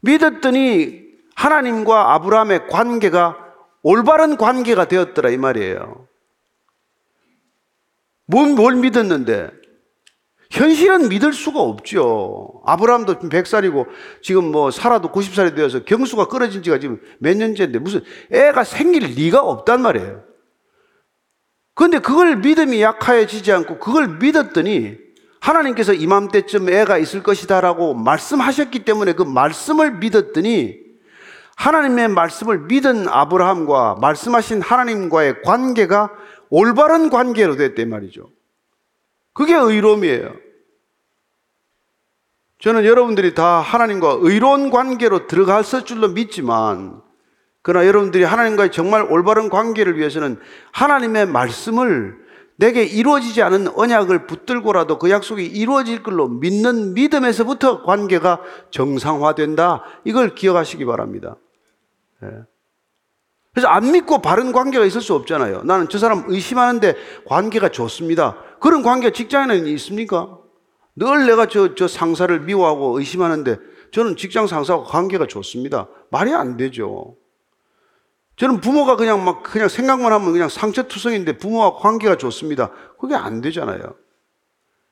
A: 믿었더니 하나님과 아브라함의 관계가 올바른 관계가 되었더라 이 말이에요. 뭘, 뭘 믿었는데 현실은 믿을 수가 없죠. 아브라함도 100살이고 지금 뭐 살아도 90살이 되어서 경수가 끊어진 지가 지금 몇 년째인데 무슨 애가 생길 리가 없단 말이에요. 그런데 그걸 믿음이 약해지지 않고 그걸 믿었더니 하나님께서 이맘때쯤 애가 있을 것이다라고 말씀하셨기 때문에 그 말씀을 믿었더니 하나님의 말씀을 믿은 아브라함과 말씀하신 하나님과의 관계가 올바른 관계로 됐단 말이죠. 그게 의로움이에요. 저는 여러분들이 다 하나님과 의로운 관계로 들어갔을 줄로 믿지만 그러나 여러분들이 하나님과의 정말 올바른 관계를 위해서는 하나님의 말씀을 내게 이루어지지 않은 언약을 붙들고라도 그 약속이 이루어질 걸로 믿는 믿음에서부터 관계가 정상화된다. 이걸 기억하시기 바랍니다. 예. 그래서 안 믿고 바른 관계가 있을 수 없잖아요. 나는 저 사람 의심하는데 관계가 좋습니다. 그런 관계가 직장에는 있습니까? 늘 내가 저, 저 상사를 미워하고 의심하는데 저는 직장 상사와 관계가 좋습니다. 말이 안 되죠. 저는 부모가 그냥 막 그냥 생각만 하면 그냥 상처투성인데 부모와 관계가 좋습니다. 그게 안 되잖아요.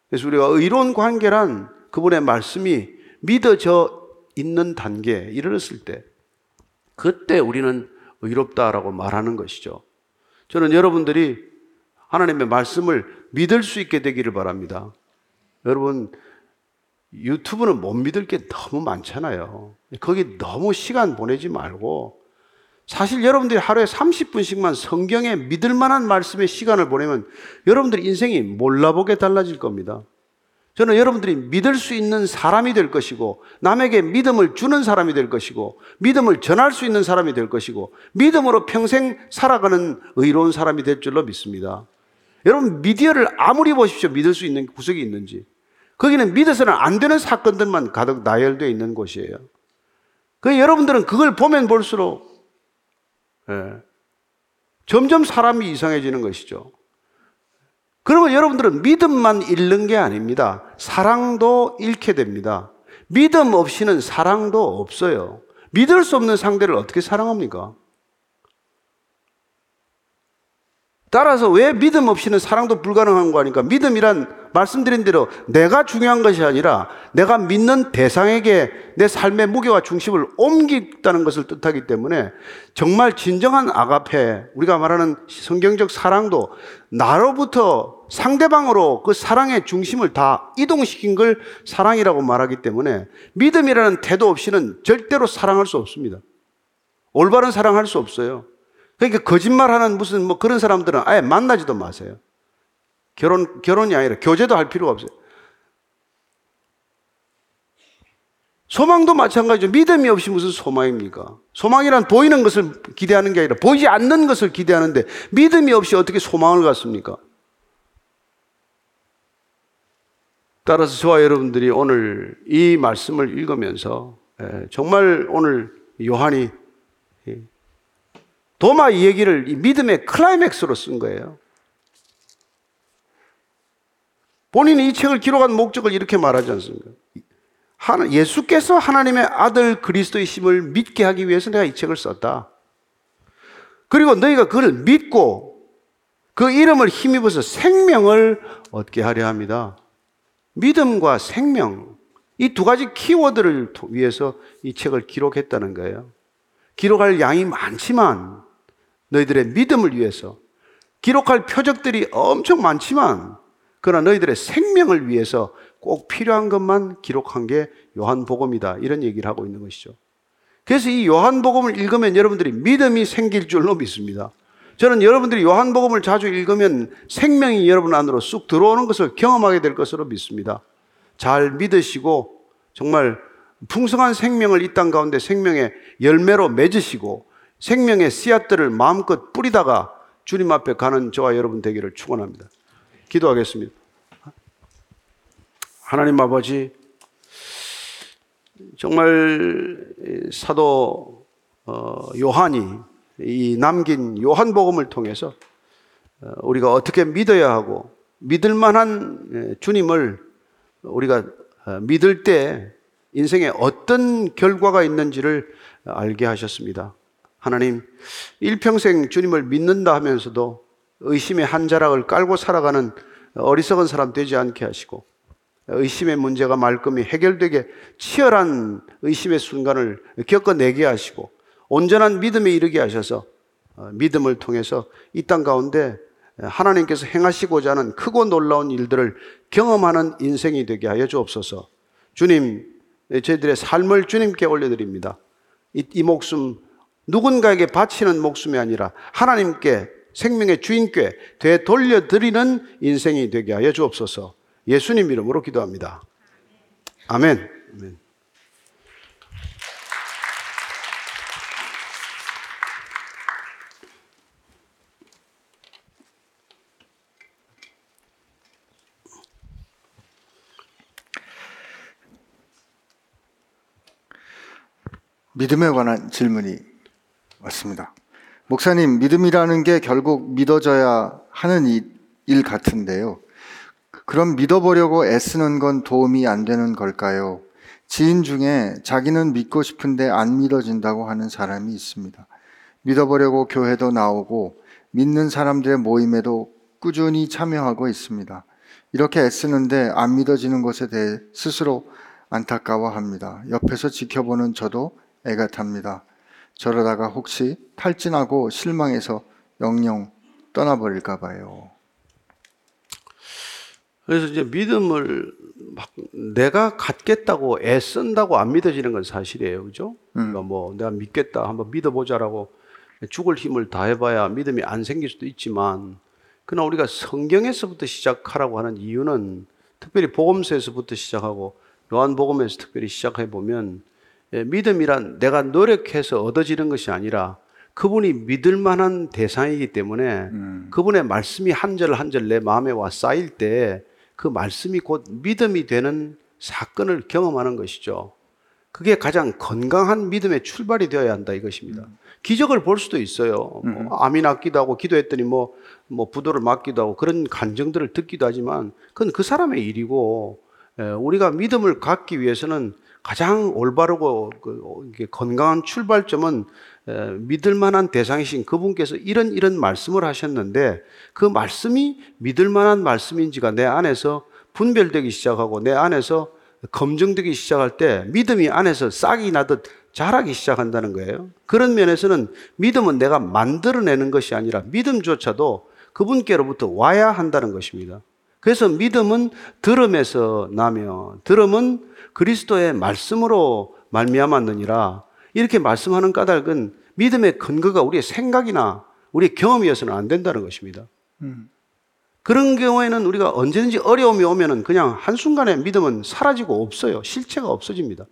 A: 그래서 우리가 의로운 관계란 그분의 말씀이 믿어져 있는 단계에 이르렀을 때 그때 우리는 의롭다라고 말하는 것이죠. 저는 여러분들이 하나님의 말씀을 믿을 수 있게 되기를 바랍니다. 여러분, 유튜브는 못 믿을 게 너무 많잖아요. 거기 너무 시간 보내지 말고 사실 여러분들이 하루에 30분씩만 성경에 믿을 만한 말씀의 시간을 보내면 여러분들 인생이 몰라보게 달라질 겁니다. 저는 여러분들이 믿을 수 있는 사람이 될 것이고, 남에게 믿음을 주는 사람이 될 것이고, 믿음을 전할 수 있는 사람이 될 것이고, 믿음으로 평생 살아가는 의로운 사람이 될 줄로 믿습니다. 여러분, 미디어를 아무리 보십시오. 믿을 수 있는 구석이 있는지. 거기는 믿어서는 안 되는 사건들만 가득 나열되어 있는 곳이에요. 그 여러분들은 그걸 보면 볼수록 예. 점점 사람이 이상해지는 것이죠. 그러면 여러분들은 믿음만 잃는 게 아닙니다. 사랑도 잃게 됩니다. 믿음 없이는 사랑도 없어요. 믿을 수 없는 상대를 어떻게 사랑합니까? 따라서 왜 믿음 없이는 사랑도 불가능한 거 아니까? 믿음이란 말씀드린 대로 내가 중요한 것이 아니라 내가 믿는 대상에게 내 삶의 무게와 중심을 옮긴다는 것을 뜻하기 때문에 정말 진정한 아가페, 우리가 말하는 성경적 사랑도 나로부터 상대방으로 그 사랑의 중심을 다 이동시킨 걸 사랑이라고 말하기 때문에 믿음이라는 태도 없이는 절대로 사랑할 수 없습니다. 올바른 사랑할 수 없어요. 그러니까 거짓말하는 무슨 뭐 그런 사람들은 아예 만나지도 마세요. 결혼 결혼이 아니라 교제도 할 필요가 없어요. 소망도 마찬가지죠. 믿음이 없이 무슨 소망입니까? 소망이란 보이는 것을 기대하는 게 아니라 보이지 않는 것을 기대하는데 믿음이 없이 어떻게 소망을 갖습니까? 따라서 저와 여러분들이 오늘 이 말씀을 읽으면서 예, 정말 오늘 요한이 도마 이 얘기를 믿음의 클라이맥스로 쓴 거예요. 본인이 이 책을 기록한 목적을 이렇게 말하지 않습니까? 예수께서 하나님의 아들 그리스도의심을 믿게 하기 위해서 내가 이 책을 썼다. 그리고 너희가 그걸 믿고 그 이름을 힘입어서 생명을 얻게 하려 합니다. 믿음과 생명, 이 두 가지 키워드를 위해서 이 책을 기록했다는 거예요. 기록할 양이 많지만 너희들의 믿음을 위해서 기록할 표적들이 엄청 많지만 그러나 너희들의 생명을 위해서 꼭 필요한 것만 기록한 게 요한복음이다. 이런 얘기를 하고 있는 것이죠. 그래서 이 요한복음을 읽으면 여러분들이 믿음이 생길 줄로 믿습니다. 저는 여러분들이 요한복음을 자주 읽으면 생명이 여러분 안으로 쑥 들어오는 것을 경험하게 될 것으로 믿습니다. 잘 믿으시고 정말 풍성한 생명을 이 땅 가운데 생명의 열매로 맺으시고 생명의 씨앗들을 마음껏 뿌리다가 주님 앞에 가는 저와 여러분 되기를 축원합니다. 기도하겠습니다. 하나님 아버지, 정말 사도 어, 요한이 이 남긴 요한복음을 통해서 어, 우리가 어떻게 믿어야 하고 믿을 만한 주님을 우리가 어, 믿을 때 인생에 어떤 결과가 있는지를 알게 하셨습니다. 하나님, 일평생 주님을 믿는다 하면서도 의심의 한 자락을 깔고 살아가는 어리석은 사람 되지 않게 하시고 의심의 문제가 말끔히 해결되게 치열한 의심의 순간을 겪어내게 하시고 온전한 믿음에 이르게 하셔서 어, 믿음을 통해서 이 땅 가운데 하나님께서 행하시고자 하는 크고 놀라운 일들을 경험하는 인생이 되게 하여 주옵소서. 주님, 저희들의 삶을 주님께 올려드립니다. 이, 이 목숨 누군가에게 바치는 목숨이 아니라 하나님께 생명의 주인께 되돌려 드리는 인생이 되게 하여 주옵소서. 예수님 이름으로 기도합니다. 아멘. 아멘.
B: 믿음에 관한 질문이 왔습니다. 목사님, 믿음이라는 게 결국 믿어져야 하는 일, 일 같은데요. 그럼 믿어보려고 애쓰는 건 도움이 안 되는 걸까요? 지인 중에 자기는 믿고 싶은데 안 믿어진다고 하는 사람이 있습니다. 믿어보려고 교회도 나오고 믿는 사람들의 모임에도 꾸준히 참여하고 있습니다. 이렇게 애쓰는데 안 믿어지는 것에 대해 스스로 안타까워합니다. 옆에서 지켜보는 저도 애가 탑니다. 저러다가 혹시 탈진하고 실망해서 영영 떠나버릴까 봐요.
A: 그래서 이제 믿음을 막 내가 갖겠다고 애쓴다고 안 믿어지는 건 사실이에요. 그죠? 그러니까 뭐 내가 믿겠다 한번 믿어보자라고 죽을 힘을 다해봐야 믿음이 안 생길 수도 있지만 그러나 우리가 성경에서부터 시작하라고 하는 이유는 특별히 복음서에서부터 시작하고 요한복음에서 특별히 시작해 보면 예, 믿음이란 내가 노력해서 얻어지는 것이 아니라 그분이 믿을 만한 대상이기 때문에 그분의 말씀이 한 절 한 절 내 마음에 와 쌓일 때 그 말씀이 곧 믿음이 되는 사건을 경험하는 것이죠. 그게 가장 건강한 믿음의 출발이 되어야 한다 이것입니다. 기적을 볼 수도 있어요. 뭐 암이 낫기도 하고 기도했더니 뭐, 뭐 부도를 맞기도 하고 그런 간증들을 듣기도 하지만 그건 그 사람의 일이고 에, 우리가 믿음을 갖기 위해서는 가장 올바르고 그, 이게 건강한 출발점은 에, 믿을 만한 대상이신 그분께서 이런 이런 말씀을 하셨는데 그 말씀이 믿을 만한 말씀인지가 내 안에서 분별되기 시작하고 내 안에서 검증되기 시작할 때 믿음이 안에서 싹이 나듯 자라기 시작한다는 거예요. 그런 면에서는 믿음은 내가 만들어내는 것이 아니라 믿음조차도 그분께로부터 와야 한다는 것입니다. 그래서 믿음은 들음에서 나며 들음은 그리스도의 말씀으로 말미암았느니라 이렇게 말씀하는 까닭은 믿음의 근거가 우리의 생각이나 우리의 경험이어서는 안 된다는 것입니다. 그런 경우에는 우리가 언제든지 어려움이 오면은 그냥 한순간에 믿음은 사라지고 없어요. 실체가 없어집니다.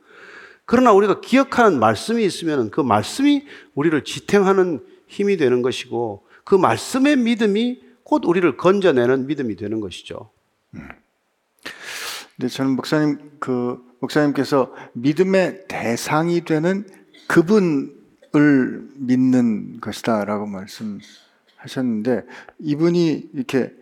A: 그러나 우리가 기억하는 말씀이 있으면 그 말씀이 우리를 지탱하는 힘이 되는 것이고 그 말씀의 믿음이 곧 우리를 건져내는 믿음이 되는 것이죠.
B: 근데 저는 목사님 그 목사님께서 믿음의 대상이 되는 그분을 믿는 것이다 라고 말씀하셨는데 이분이 이렇게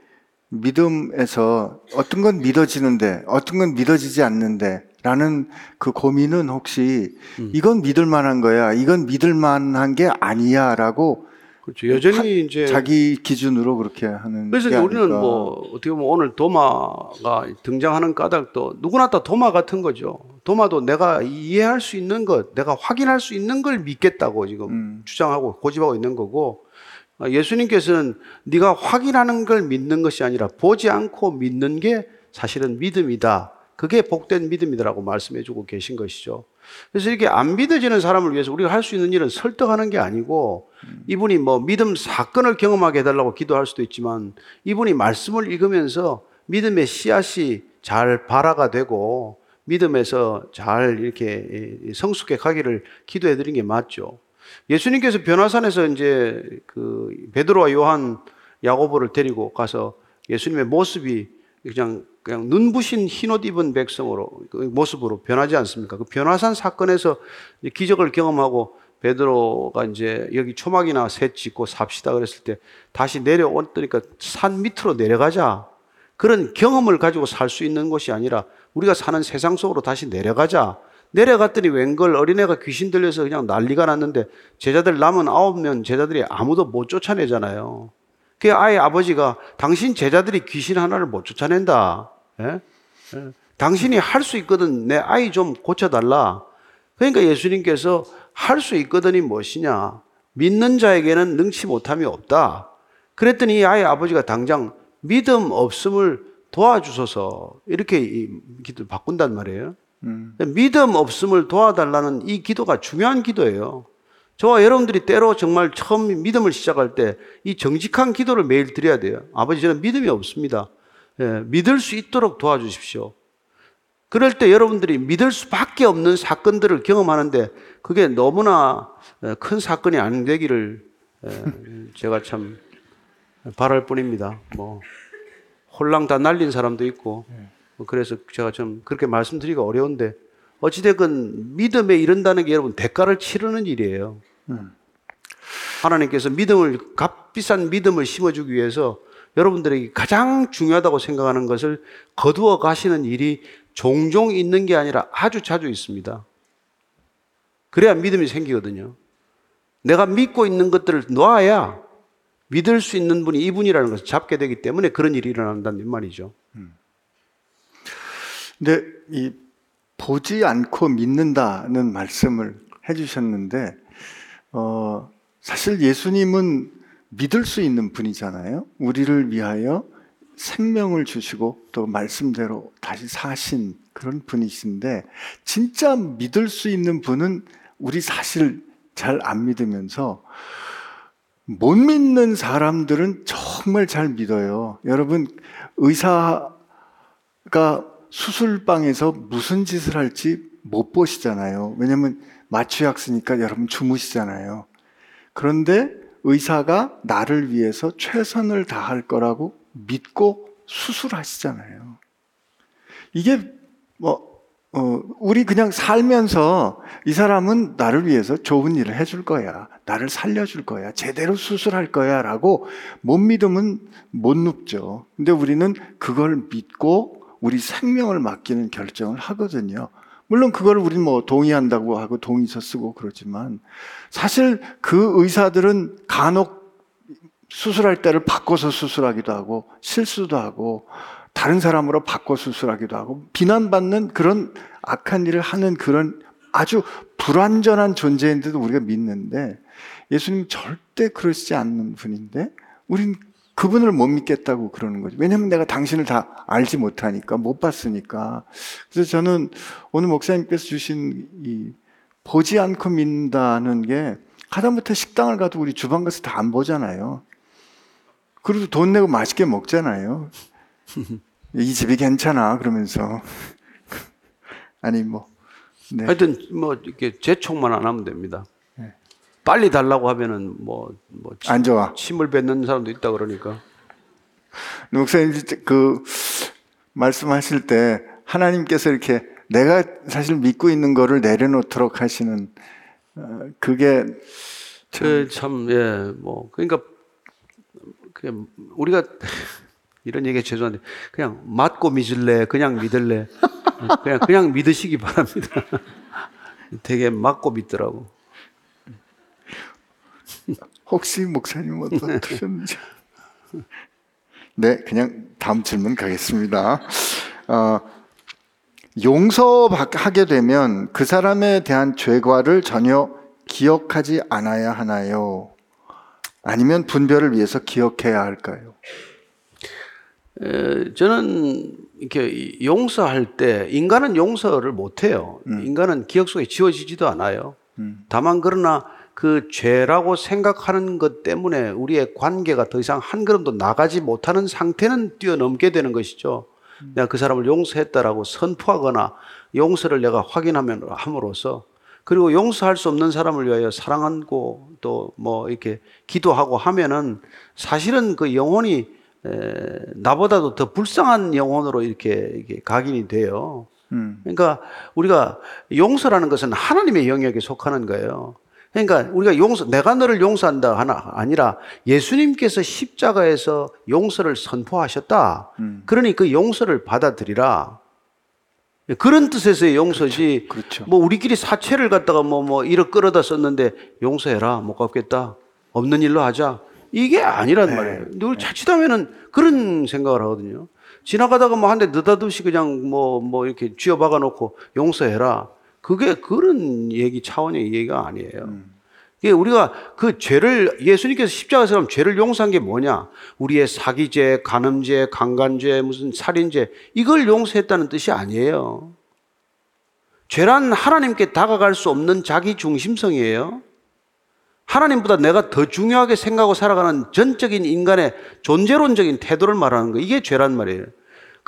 B: 믿음에서 어떤 건 믿어지는데 어떤 건 믿어지지 않는데 라는 그 고민은 혹시 이건 믿을 만한 거야 이건 믿을 만한 게 아니야 라고
A: 그렇죠. 여전히 이제
B: 자기 기준으로 그렇게 하는
A: 그래서 우리는
B: 아닐까.
A: 뭐 어떻게 보면 오늘 도마가 등장하는 까닭도 누구나 다 도마 같은 거죠. 도마도 내가 이해할 수 있는 것, 내가 확인할 수 있는 걸 믿겠다고 지금
B: 음.
A: 주장하고 고집하고 있는 거고 아, 예수님께서는 네가 확인하는 걸 믿는 것이 아니라 보지 않고 믿는 게 사실은 믿음이다. 그게 복된 믿음이다라고 말씀해 주고 계신 것이죠. 그래서 이렇게 안 믿어지는 사람을 위해서 우리가 할 수 있는 일은 설득하는 게 아니고 이분이 뭐 믿음 사건을 경험하게 해달라고 기도할 수도 있지만 이분이 말씀을 읽으면서 믿음의 씨앗이 잘 발화가 되고 믿음에서 잘 이렇게 성숙해 가기를 기도해 드린 게 맞죠. 예수님께서 변화산에서 이제 그 베드로와 요한 야고보를 데리고 가서 예수님의 모습이 그냥 그냥 눈부신 흰옷 입은 백성으로 그 모습으로 변하지 않습니까? 그 변화산 사건에서 기적을 경험하고 베드로가 이제 여기 초막이나 셋 짓고 삽시다 그랬을 때 다시 내려오니까 산 밑으로 내려가자. 그런 경험을 가지고 살 수 있는 것이 아니라 우리가 사는 세상 속으로 다시 내려가자. 내려갔더니 웬걸 어린애가 귀신 들려서 그냥 난리가 났는데 제자들 남은 아홉 명 제자들이 아무도 못 쫓아내잖아요. 그 아이 아버지가 당신 제자들이 귀신 하나를 못 쫓아낸다. 예? 예. 당신이 할 수 있거든. 내 아이 좀 고쳐달라. 그러니까 예수님께서 할 수 있거든이 무엇이냐. 믿는 자에게는 능치 못함이 없다. 그랬더니 이 아이 아버지가 당장 믿음 없음을 도와주소서. 이렇게 이 기도를 바꾼단 말이에요. 믿음 없음을 도와달라는 이 기도가 중요한 기도예요. 저와 여러분들이 때로 정말 처음 믿음을 시작할 때 이 정직한 기도를 매일 드려야 돼요. 아버지, 저는 믿음이 없습니다. 예, 믿을 수 있도록 도와주십시오. 그럴 때 여러분들이 믿을 수밖에 없는 사건들을 경험하는데 그게 너무나 에, 큰 사건이 안 되기를 에, 제가 참 바랄 뿐입니다. 뭐 홀랑 다 날린 사람도 있고 뭐 그래서 제가 좀 그렇게 말씀드리기가 어려운데 어찌됐건 믿음에 이른다는 게 여러분 대가를 치르는 일이에요. 하나님께서 믿음을 값비싼 믿음을 심어주기 위해서 여러분들에게 가장 중요하다고 생각하는 것을 거두어 가시는 일이 종종 있는 게 아니라 아주 자주 있습니다. 그래야 믿음이 생기거든요. 내가 믿고 있는 것들을 놓아야 믿을 수 있는 분이 이분이라는 것을 잡게 되기 때문에 그런 일이 일어난다는 말이죠.
B: 근데 이 보지 않고 믿는다는 말씀을 해주셨는데 어, 사실 예수님은 믿을 수 있는 분이잖아요. 우리를 위하여 생명을 주시고 또 말씀대로 다시 사신 그런 분이신데 진짜 믿을 수 있는 분은 우리 사실 잘 안 믿으면서 못 믿는 사람들은 정말 잘 믿어요. 여러분 의사가 수술방에서 무슨 짓을 할지 못 보시잖아요. 왜냐하면 마취약 쓰니까 여러분 주무시잖아요. 그런데 의사가 나를 위해서 최선을 다할 거라고 믿고 수술하시잖아요. 이게 뭐 어, 우리 그냥 살면서 이 사람은 나를 위해서 좋은 일을 해줄 거야. 나를 살려줄 거야. 제대로 수술할 거야. 라고 못 믿으면 못 눕죠. 근데 우리는 그걸 믿고 우리 생명을 맡기는 결정을 하거든요. 물론 그걸 우리는 뭐 동의한다고 하고 동의서 쓰고 그러지만 사실 그 의사들은 간혹 수술할 때를 바꿔서 수술하기도 하고 실수도 하고 다른 사람으로 바꿔 수술하기도 하고 비난받는 그런 악한 일을 하는 그런 아주 불완전한 존재인데도 우리가 믿는데 예수님 절대 그러시지 않는 분인데 우린 그분을 못 믿겠다고 그러는 거죠. 왜냐하면 내가 당신을 다 알지 못하니까 못 봤으니까. 그래서 저는 오늘 목사님께서 주신 이 보지 않고 믿는다는 게 하다못해 식당을 가도 우리 주방 가서 다 안 보잖아요. 그래도 돈 내고 맛있게 먹잖아요. 이 집이 괜찮아 그러면서 아니 뭐 네.
A: 하여튼 뭐 이렇게 재촉만 안 하면 됩니다.
B: 네.
A: 빨리 달라고 하면은 뭐, 뭐 침,
B: 안 좋아.
A: 침을 뱉는 사람도 있다 그러니까.
B: 목사님 그 말씀하실 때 하나님께서 이렇게 내가 사실 믿고 있는 거를 내려놓도록 하시는 어, 그게
A: 참, 예, 뭐, 그러니까, 그냥 우리가, 이런 얘기 죄송한데, 그냥 맞고 믿을래, 그냥 믿을래, 그냥, 그냥 믿으시기 바랍니다. 되게 맞고 믿더라고.
B: 혹시 목사님 어떠셨는지 네 그냥 다음 질문 가겠습니다. 어, 용서하게 되면 그 사람에 대한 죄과를 전혀 기억하지 않아야 하나요? 아니면 분별을 위해서 기억해야 할까요?
A: 에, 저는 이렇게 용서할 때 인간은 용서를 못 해요. 인간은 기억 속에 지워지지도 않아요. 다만 그러나 그 죄라고 생각하는 것 때문에 우리의 관계가 더 이상 한 걸음도 나가지 못하는 상태는 뛰어넘게 되는 것이죠. 내가 그 사람을 용서했다라고 선포하거나 용서를 내가 확인하면 함으로써 그리고 용서할 수 없는 사람을 위하여 사랑하고 또 뭐 이렇게 기도하고 하면은 사실은 그 영혼이 에, 나보다도 더 불쌍한 영혼으로 이렇게, 이렇게 각인이 돼요.
B: 음.
A: 그러니까 우리가 용서라는 것은 하나님의 영역에 속하는 거예요. 그러니까 우리가 용서, 내가 너를 용서한다 하나 아니라 예수님께서 십자가에서 용서를 선포하셨다. 그러니 그 용서를 받아들이라. 그런 뜻에서의 용서지.
B: 그렇죠.
A: 뭐 우리끼리 사채를 갖다가 뭐 뭐 이렇게 끌어다 썼는데 용서해라 못 갚겠다 없는 일로 하자 이게 아니란 말이에요. 근데 우리 자칫하면은 그런 생각을 하거든요. 지나가다가 뭐 한 대 느닷없이 그냥 뭐뭐 이렇게 쥐어박아 놓고 용서해라. 그게 그런 얘기 차원의 얘기가 아니에요. 이게 우리가 그 죄를 예수님께서 십자가에서 그럼 죄를 용서한 게 뭐냐? 우리의 사기죄, 간음죄, 강간죄, 무슨 살인죄 이걸 용서했다는 뜻이 아니에요. 죄란 하나님께 다가갈 수 없는 자기 중심성이에요. 하나님보다 내가 더 중요하게 생각하고 살아가는 전적인 인간의 존재론적인 태도를 말하는 거 이게 죄란 말이에요.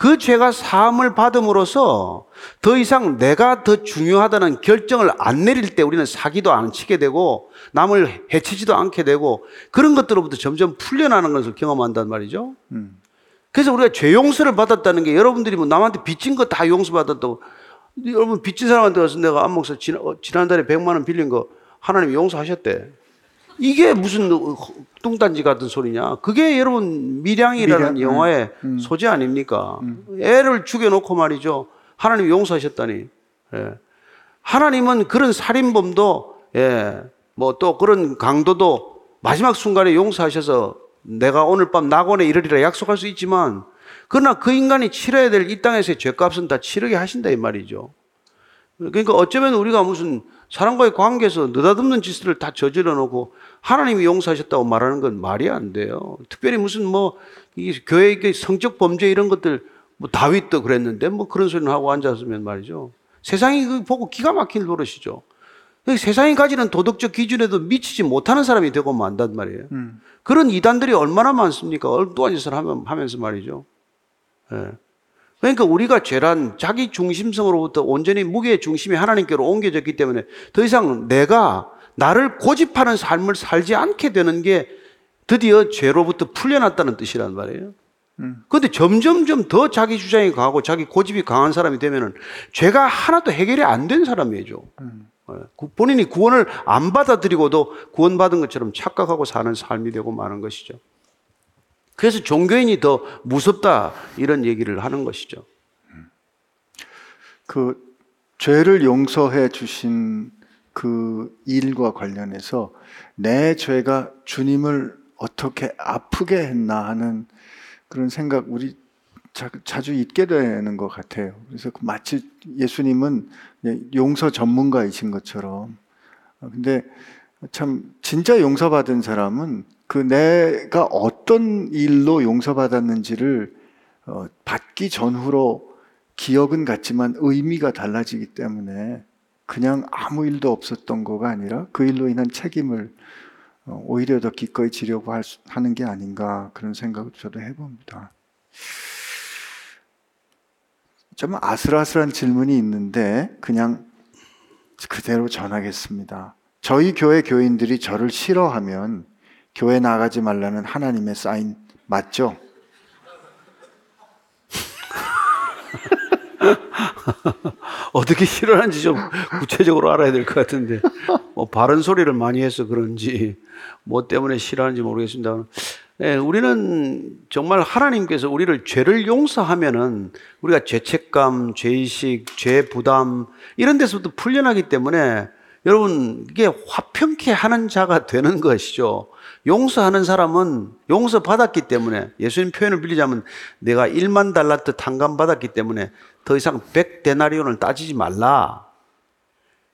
A: 그 죄가 사함을 받음으로써 더 이상 내가 더 중요하다는 결정을 안 내릴 때 우리는 사기도 안 치게 되고 남을 해치지도 않게 되고 그런 것들로부터 점점 풀려나는 것을 경험한단 말이죠. 그래서 우리가 죄 용서를 받았다는 게 여러분들이 뭐 남한테 빚진 거 다 용서받았다고 여러분 빚진 사람한테 가서 내가 안 목사 지난, 어, 지난달에 100만 원 빌린 거 하나님 용서하셨대. 이게 무슨 어, 뚱딴지 같은 소리냐? 그게 여러분 밀양이라는
B: 밀양,
A: 영화의 소재 아닙니까? 애를 죽여놓고 말이죠. 하나님 용서하셨다니. 예. 하나님은 그런 살인범도 예, 뭐 또 그런 강도도 마지막 순간에 용서하셔서 내가 오늘 밤 낙원에 이르리라 약속할 수 있지만 그러나 그 인간이 치러야 될 이 땅에서의 죄값은 다 치르게 하신다 이 말이죠. 그러니까 어쩌면 우리가 무슨 사람과의 관계에서 느닷없는 짓을 다 저질러 놓고 하나님이 용서하셨다고 말하는 건 말이 안 돼요. 특별히 무슨 뭐이 교회의 성적 범죄 이런 것들 뭐 다윗도 그랬는데 뭐 그런 소리는 하고 앉았으면 말이죠. 세상이 그 보고 기가 막힐 노릇이죠. 세상이 가지는 도덕적 기준에도 미치지 못하는 사람이 되고 만단 말이에요. 그런 이단들이 얼마나 많습니까? 얼뚱한 짓을 하면, 하면서 말이죠. 예. 그러니까 우리가 죄란 자기 중심성으로부터 온전히 무게의 중심이 하나님께로 옮겨졌기 때문에 더 이상 내가 나를 고집하는 삶을 살지 않게 되는 게 드디어 죄로부터 풀려났다는 뜻이란 말이에요. 그런데 점점점 더 자기 주장이 강하고 자기 고집이 강한 사람이 되면은 죄가 하나도 해결이 안 된 사람이죠. 예. 구- 본인이 구원을 안 받아들이고도 구원받은 것처럼 착각하고 사는 삶이 되고 마는 것이죠. 그래서 종교인이 더 무섭다 이런 얘기를 하는 것이죠.
B: 그 죄를 용서해 주신 그 일과 관련해서 내 죄가 주님을 어떻게 아프게 했나 하는 그런 생각 우리 자, 자주 잊게 되는 것 같아요. 그래서 그 마치 예수님은 용서 전문가이신 것처럼. 어, 근데 참 진짜 용서받은 사람은 그 내가 어떤 일로 용서받았는지를 어, 받기 전후로 기억은 같지만 의미가 달라지기 때문에 그냥 아무 일도 없었던 거가 아니라 그 일로 인한 책임을 어, 오히려 더 기꺼이 지려고 하는 게 아닌가 그런 생각을 저도 해봅니다. 좀 아슬아슬한 질문이 있는데 그냥 그대로 전하겠습니다. 저희 교회 교인들이 저를 싫어하면 교회 나가지 말라는 하나님의 사인 맞죠?
A: 어떻게 싫어하는지 좀 구체적으로 알아야 될 것 같은데 뭐 바른 소리를 많이 해서 그런지 뭐 때문에 싫어하는지 모르겠습니다. 예, 우리는 정말 하나님께서 우리를 죄를 용서하면은 우리가 죄책감, 죄의식, 죄 부담 이런 데서부터 풀려나기 때문에 여러분 이게 화평케 하는 자가 되는 것이죠. 용서하는 사람은 용서 받았기 때문에 예수님 표현을 빌리자면 내가 1만 달라트 탕감 받았기 때문에 더 이상 100데나리온을 따지지 말라.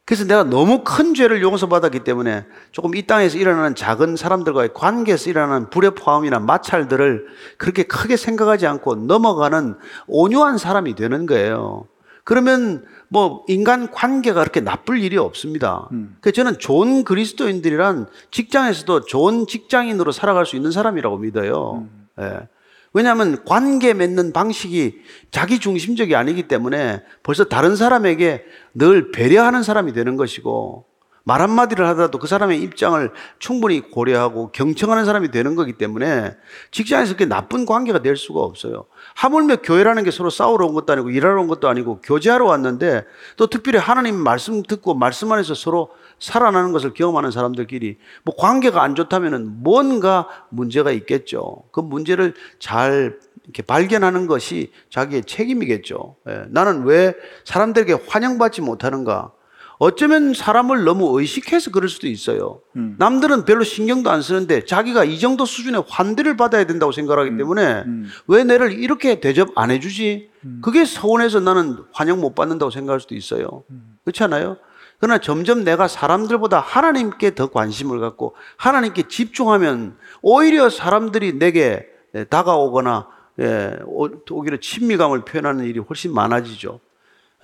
A: 그래서 내가 너무 큰 죄를 용서받았기 때문에 조금 이 땅에서 일어나는 작은 사람들과의 관계에서 일어나는 불협화음이나 마찰들을 그렇게 크게 생각하지 않고 넘어가는 온유한 사람이 되는 거예요. 그러면 뭐 인간 관계가 그렇게 나쁠 일이 없습니다. 그래서 저는 좋은 그리스도인들이란 직장에서도 좋은 직장인으로 살아갈 수 있는 사람이라고 믿어요. 예. 왜냐하면 관계 맺는 방식이 자기 중심적이 아니기 때문에 벌써 다른 사람에게 늘 배려하는 사람이 되는 것이고 말 한마디를 하더라도 그 사람의 입장을 충분히 고려하고 경청하는 사람이 되는 거기 때문에 직장에서 그렇게 나쁜 관계가 될 수가 없어요. 하물며 교회라는 게 서로 싸우러 온 것도 아니고 일하러 온 것도 아니고 교제하러 왔는데 또 특별히 하나님 말씀 듣고 말씀 안에서 서로 살아나는 것을 경험하는 사람들끼리 뭐 관계가 안 좋다면은 뭔가 문제가 있겠죠. 그 문제를 잘 이렇게 발견하는 것이 자기의 책임이겠죠. 예, 나는 왜 사람들에게 환영받지 못하는가? 어쩌면 사람을 너무 의식해서 그럴 수도 있어요. 남들은 별로 신경도 안 쓰는데 자기가 이 정도 수준의 환대를 받아야 된다고 생각하기 때문에 왜 내를 이렇게 대접 안 해주지? 그게 서운해서 나는 환영 못 받는다고 생각할 수도 있어요. 그렇지 않아요? 그러나 점점 내가 사람들보다 하나님께 더 관심을 갖고 하나님께 집중하면 오히려 사람들이 내게 다가오거나 예, 오- 오히려 친밀감을 표현하는 일이 훨씬 많아지죠.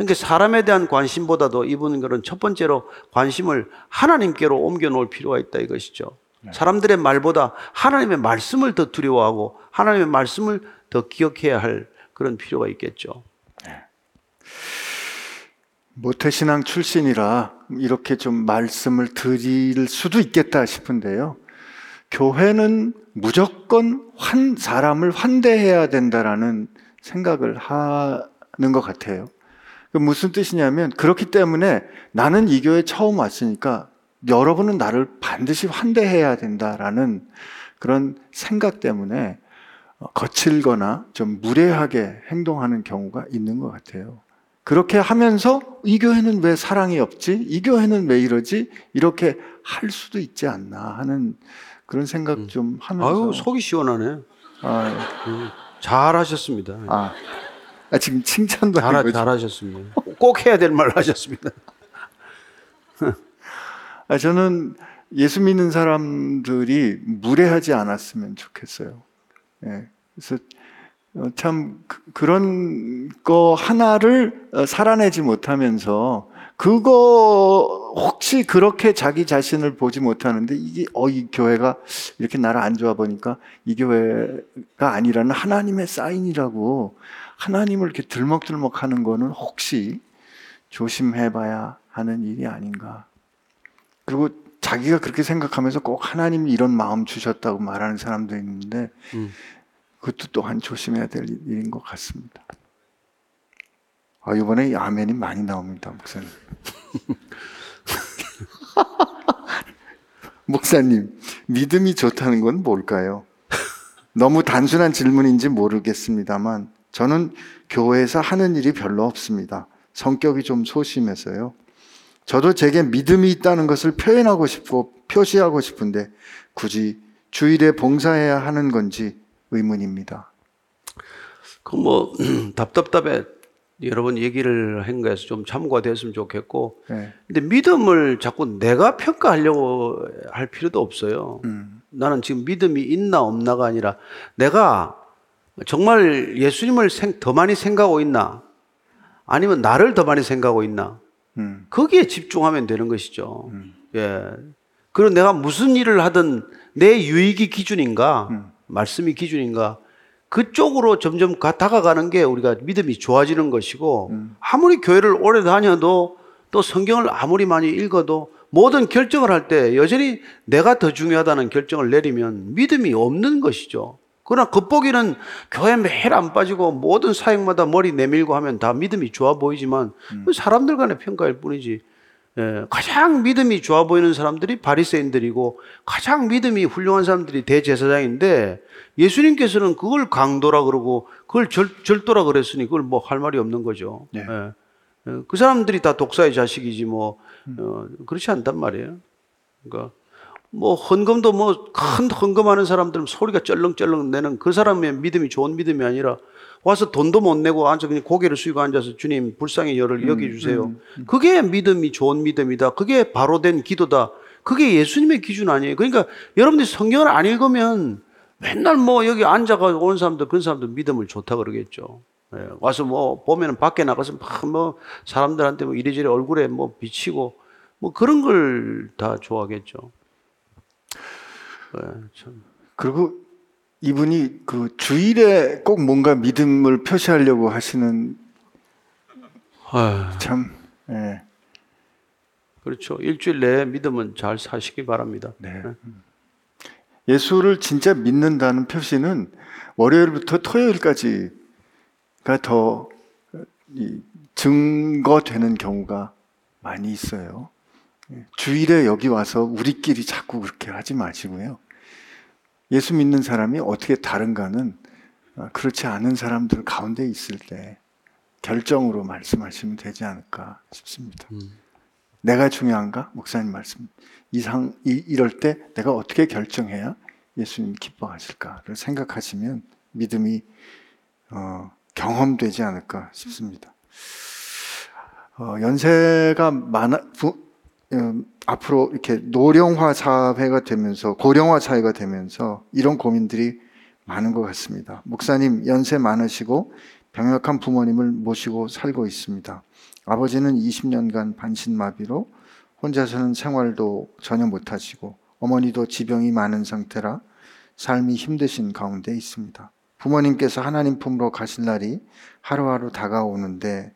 A: 그러니까 사람에 대한 관심보다도 이분 그런 첫 번째로 관심을 하나님께로 옮겨 놓을 필요가 있다 이것이죠. 사람들의 말보다 하나님의 말씀을 더 두려워하고 하나님의 말씀을 더 기억해야 할 그런 필요가 있겠죠.
B: 모태신앙 출신이라 이렇게 좀 말씀을 드릴 수도 있겠다 싶은데요. 교회는 무조건 환, 사람을 환대해야 된다라는 생각을 하는 것 같아요. 그 무슨 뜻이냐면 그렇기 때문에 나는 이 교회 처음 왔으니까 여러분은 나를 반드시 환대해야 된다라는 그런 생각 때문에 어, 거칠거나 좀 무례하게 행동하는 경우가 있는 것 같아요. 그렇게 하면서 이 교회는 왜 사랑이 없지? 이 교회는 왜 이러지? 이렇게 할 수도 있지 않나 하는 그런 생각 좀 하면서
A: 아유 속이 시원하네.
B: 아,
A: 음, 잘하셨습니다.
B: 아, 아, 지금 칭찬도
A: 잘,
B: 아니고
A: 잘하셨습니다. 꼭 해야 될 말을 하셨습니다.
B: 아, 저는 예수 믿는 사람들이 무례하지 않았으면 좋겠어요. 예. 그래서 어, 참 그, 런 거 하나를 어, 살아내지 못하면서 그거 혹시 그렇게 자기 자신을 보지 못하는데 이게 어 이 교회가 이렇게 나를 안 좋아 보니까 이 교회가 아니라는 하나님의 사인이라고 하나님을 이렇게 들먹들먹 하는 거는 혹시 조심해 봐야 하는 일이 아닌가. 그리고 자기가 그렇게 생각하면서 꼭 하나님이 이런 마음 주셨다고 말하는 사람도 있는데
A: 음.
B: 그것도 또한 조심해야 될 일인 것 같습니다. 아, 이번에 아멘이 많이 나옵니다, 목사님. 목사님, 믿음이 좋다는 건 뭘까요? 너무 단순한 질문인지 모르겠습니다만, 저는 교회에서 하는 일이 별로 없습니다. 성격이 좀 소심해서요. 저도 제게 믿음이 있다는 것을 표현하고 싶고 표시하고 싶은데 굳이 주일에 봉사해야 하는 건지 의문입니다.
A: 그뭐 답답답해 여러 번 얘기를 한 거에서 좀 참고가 됐으면 좋겠고
B: 네.
A: 근데 믿음을 자꾸 내가 평가하려고 할 필요도 없어요.
B: 음,
A: 나는 지금 믿음이 있나 없나가 아니라 내가 정말 예수님을 생- 더 많이 생각하고 있나 아니면 나를 더 많이 생각하고 있나
B: 음,
A: 거기에 집중하면 되는 것이죠. 예. 그리고 내가 무슨 일을 하든 내 유익이 기준인가,
B: 음.
A: 말씀이 기준인가, 그쪽으로 점점 가, 다가가는 게 우리가 믿음이 좋아지는 것이고,
B: 음.
A: 아무리 교회를 오래 다녀도 또 성경을 아무리 많이 읽어도 모든 결정을 할 때 여전히 내가 더 중요하다는 결정을 내리면 믿음이 없는 것이죠. 그러나 겉보기는 교회 매일 안 빠지고 모든 사역마다 머리 내밀고 하면 다 믿음이 좋아 보이지만 그 사람들 간의 평가일 뿐이지. 예, 가장 믿음이 좋아 보이는 사람들이 바리새인들이고 가장 믿음이 훌륭한 사람들이 대제사장인데 예수님께서는 그걸 강도라 그러고 그걸 절, 절도라 그랬으니 그걸 뭐 할 말이 없는 거죠.
B: 네.
A: 예. 예, 그 사람들이 다 독사의 자식이지 뭐 어, 그렇지 않단 말이에요. 그러니까 뭐 헌금도 뭐 큰 헌금하는 사람들은 소리가 쩔렁쩔렁 내는 그 사람의 믿음이 좋은 믿음이 아니라 와서 돈도 못 내고 앉아 그냥 고개를 숙이고 앉아서 주님 불쌍히 열을 여겨주세요. 그게 믿음이 좋은 믿음이다. 그게 바로 된 기도다. 그게 예수님의 기준 아니에요. 그러니까 여러분들이 성경을 안 읽으면 맨날 뭐 여기 앉아가 온 사람들 그런 사람들 믿음을 좋다 그러겠죠. 예, 와서 뭐 보면은 밖에 나가서 막 뭐 사람들한테 뭐 이리저리 얼굴에 뭐 비치고 뭐 그런 걸 다 좋아하겠죠. 예, 참.
B: 그리고 이분이 그 주일에 꼭 뭔가 믿음을 표시하려고 하시는
A: 아유,
B: 참, 예,
A: 그렇죠. 일주일 내에 믿음은 잘 사시기 바랍니다.
B: 네. 예수를 진짜 믿는다는 표시는 월요일부터 토요일까지가 더 이, 증거되는 경우가 많이 있어요. 예, 주일에 여기 와서 우리끼리 자꾸 그렇게 하지 마시고요. 예수 믿는 사람이 어떻게 다른가는 아, 그렇지 않은 사람들 가운데 있을 때 결정으로 말씀하시면 되지 않을까 싶습니다. 내가 중요한가? 목사님 말씀. 이상, 이, 이럴 때 내가 어떻게 결정해야 예수님 기뻐하실까를 생각하시면 믿음이 어, 경험되지 않을까 싶습니다. 어, 연세가 많아, 부, 음, 앞으로 이렇게 노령화 사회가 되면서 고령화 사회가 되면서 이런 고민들이 많은 것 같습니다. 목사님 연세 많으시고 병약한 부모님을 모시고 살고 있습니다. 아버지는 20년간 반신마비로 혼자서는 생활도 전혀 못하시고 어머니도 지병이 많은 상태라 삶이 힘드신 가운데 있습니다. 부모님께서 하나님 품으로 가실 날이 하루하루 다가오는데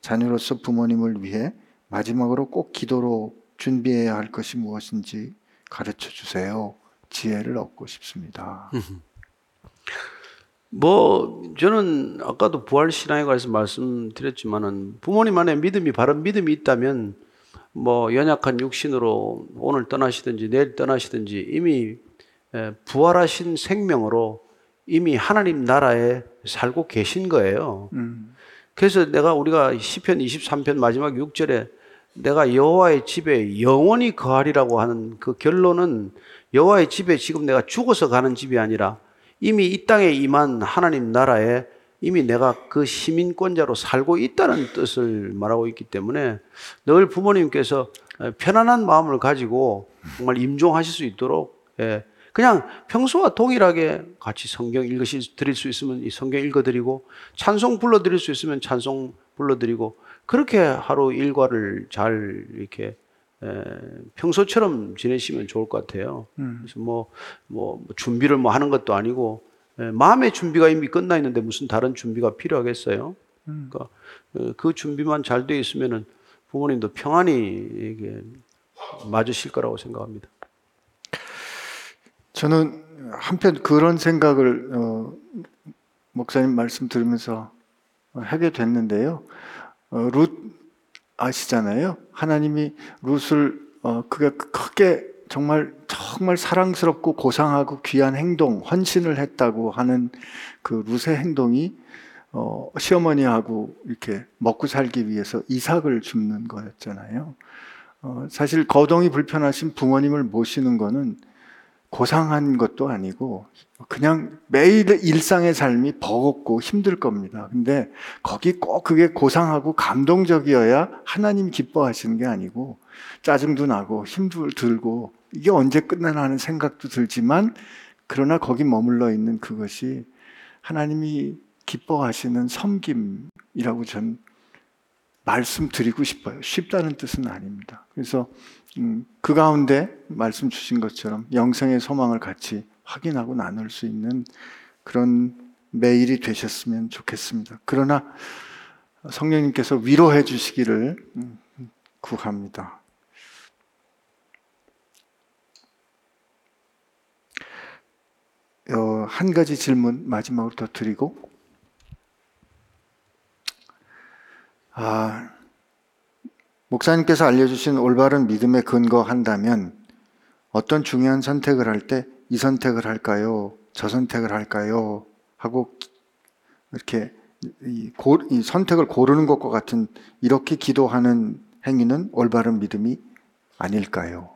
B: 자녀로서 부모님을 위해 마지막으로 꼭 기도로 준비해야 할 것이 무엇인지 가르쳐 주세요. 지혜를 얻고 싶습니다.
A: 뭐 저는 아까도 부활 신앙에 관해서 말씀드렸지만은 부모님 안에 믿음이 바른 믿음이 있다면 뭐 연약한 육신으로 오늘 떠나시든지 내일 떠나시든지 이미 에, 부활하신 생명으로 이미 하나님 나라에 살고 계신 거예요.
B: 음,
A: 그래서 내가 우리가 시편 23편 마지막 6절에 내가 여호와의 집에 영원히 거하리라고 하는 그 결론은 여호와의 집에 지금 내가 죽어서 가는 집이 아니라 이미 이 땅에 임한 하나님 나라에 이미 내가 그 시민권자로 살고 있다는 뜻을 말하고 있기 때문에 늘 부모님께서 편안한 마음을 가지고 정말 임종하실 수 있도록 예, 그냥 평소와 동일하게 같이 성경 읽으시 드릴 수 있으면 이 성경 읽어드리고 찬송 불러드릴 수 있으면 찬송 불러드리고 그렇게 하루 일과를 잘 이렇게 에, 평소처럼 지내시면 좋을 것 같아요. 그래서 뭐, 뭐 준비를 뭐 하는 것도 아니고 에, 마음의 준비가 이미 끝나 있는데 무슨 다른 준비가 필요하겠어요? 그러니까 어, 그 준비만 잘 돼 있으면은 부모님도 평안히 이게 맞으실 거라고 생각합니다.
B: 저는 한편 그런 생각을 어, 목사님 말씀 들으면서 하게 됐는데요. 어, 룻 아시잖아요. 하나님이 룻을 어, 그가 크게 정말 정말 사랑스럽고 고상하고 귀한 행동, 헌신을 했다고 하는 그 룻의 행동이 어, 시어머니하고 이렇게 먹고 살기 위해서 이삭을 줍는 거였잖아요. 어, 사실 거동이 불편하신 부모님을 모시는 거는 고상한 것도 아니고 그냥 매일 일상의 삶이 버겁고 힘들 겁니다. 근데 거기 꼭 그게 고상하고 감동적이어야 하나님 기뻐하시는 게 아니고 짜증도 나고 힘도 들고 이게 언제 끝나나 하는 생각도 들지만 그러나 거기 머물러 있는 그것이 하나님이 기뻐하시는 섬김이라고 전 말씀드리고 싶어요. 쉽다는 뜻은 아닙니다. 그래서 음, 그 가운데 말씀 주신 것처럼 영생의 소망을 같이 확인하고 나눌 수 있는 그런 매일이 되셨으면 좋겠습니다. 그러나 성령님께서 위로해 주시기를 음, 구합니다. 어, 한 가지 질문 마지막으로 더 드리고 아, 목사님께서 알려주신 올바른 믿음에 근거한다면 어떤 중요한 선택을 할 때 이 선택을 할까요? 저 선택을 할까요? 하고 이렇게 이, 고, 이 선택을 고르는 것과 같은 이렇게 기도하는 행위는 올바른 믿음이 아닐까요?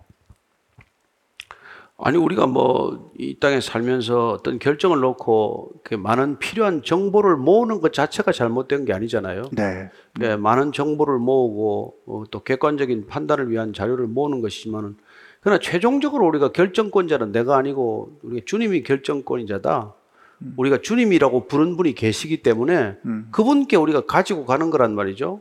A: 아니 우리가 뭐 이 땅에 살면서 어떤 결정을 놓고 그 많은 필요한 정보를 모으는 것 자체가 잘못된 게 아니잖아요.
B: 네.
A: 네, 많은 정보를 모으고 어, 또 객관적인 판단을 위한 자료를 모으는 것이지만은 그러나 최종적으로 우리가 결정권자는 내가 아니고 우리 주님이 결정권자다. 우리가 주님이라고 부른 분이 계시기 때문에
B: 음.
A: 그분께 우리가 가지고 가는 거란 말이죠.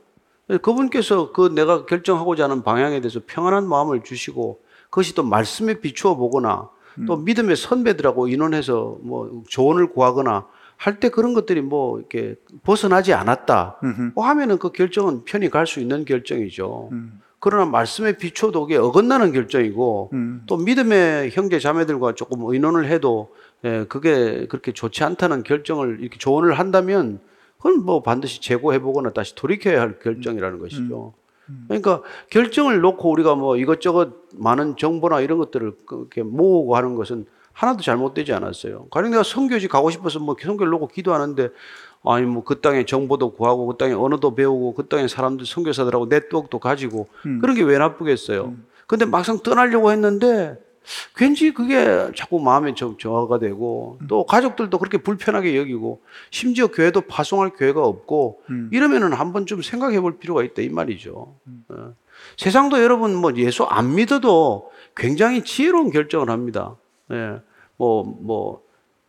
A: 그분께서 그 내가 결정하고자 하는 방향에 대해서 평안한 마음을 주시고 그것이 또 말씀에 비추어 보거나 또 믿음의 선배들하고 인원해서 뭐 조언을 구하거나 할 때 그런 것들이 뭐 이렇게 벗어나지 않았다. 뭐 하면은 그 결정은 편히 갈 수 있는 결정이죠.
B: 음.
A: 그러나 말씀에 비춰도 그게 어긋나는 결정이고
B: 음.
A: 또 믿음의 형제 자매들과 조금 의논을 해도 예, 그게 그렇게 좋지 않다는 결정을 이렇게 조언을 한다면 그건 뭐 반드시 재고해 보거나 다시 돌이켜야 할 결정이라는 것이죠. 그러니까 결정을 놓고 우리가 뭐 이것저것 많은 정보나 이런 것들을 그렇게 모으고 하는 것은 하나도 잘못되지 않았어요. 가령 내가 선교지 가고 싶어서 뭐 선교를 놓고 기도하는데 아니 뭐 그 땅에 정보도 구하고 그 땅에 언어도 배우고 그 땅에 사람들 선교사들하고 네트워크도 가지고 그런 게 왜 나쁘겠어요. 근데 막상 떠나려고 했는데 괜히 그게 자꾸 마음에 저- 저하가 되고 또 가족들도 그렇게 불편하게 여기고 심지어 교회도 파송할 교회가 없고 이러면은 한번 좀 생각해 볼 필요가 있다 이 말이죠. 어. 세상도 여러분 뭐 예수 안 믿어도 굉장히 지혜로운 결정을 합니다. 예. 뭐, 뭐,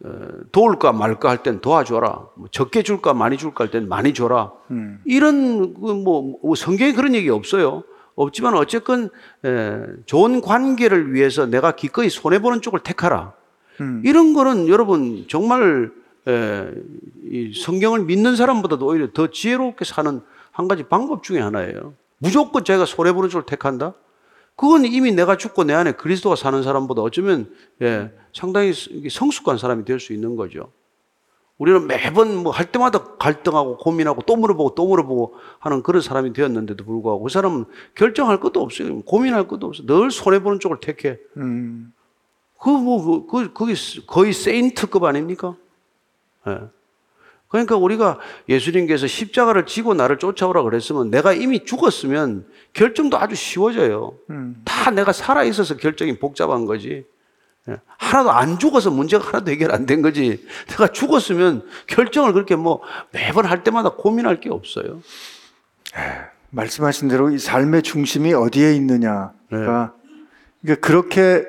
A: 어, 도울까 말까 할 땐 도와줘라. 뭐 적게 줄까 많이 줄까 할 땐 많이 줘라.
B: 음.
A: 이런 그 뭐, 뭐 성경에 그런 얘기 없어요. 없지만 어쨌건 에, 좋은 관계를 위해서 내가 기꺼이 손해 보는 쪽을 택하라.
B: 음.
A: 이런 거는 여러분 정말 성경을 믿는 사람보다도 오히려 더 지혜롭게 사는 한 가지 방법 중에 하나예요. 무조건 제가 손해 보는 쪽을 택한다. 그건 이미 내가 죽고 내 안에 그리스도가 사는 사람보다 어쩌면 예, 상당히 성숙한 사람이 될 수 있는 거죠. 우리는 매번 뭐 할 때마다 갈등하고 고민하고 또 물어보고 또 물어보고 하는 그런 사람이 되었는데도 불구하고 그 사람은 결정할 것도 없어요. 고민할 것도 없어요. 늘 손해보는 쪽을 택해.
B: 음,
A: 그, 뭐, 그, 그, 그게 거의 세인트급 아닙니까? 예. 그러니까 우리가 예수님께서 십자가를 지고 나를 쫓아오라 그랬으면 내가 이미 죽었으면 결정도 아주 쉬워져요.
B: 음.
A: 다 내가 살아있어서 결정이 복잡한 거지. 예. 하나도 안 죽어서 문제가 하나도 해결 안 된 거지. 내가 죽었으면 결정을 그렇게 뭐 매번 할 때마다 고민할 게 없어요.
B: 말씀하신 대로 이 삶의 중심이 어디에 있느냐가 그러니까 그렇게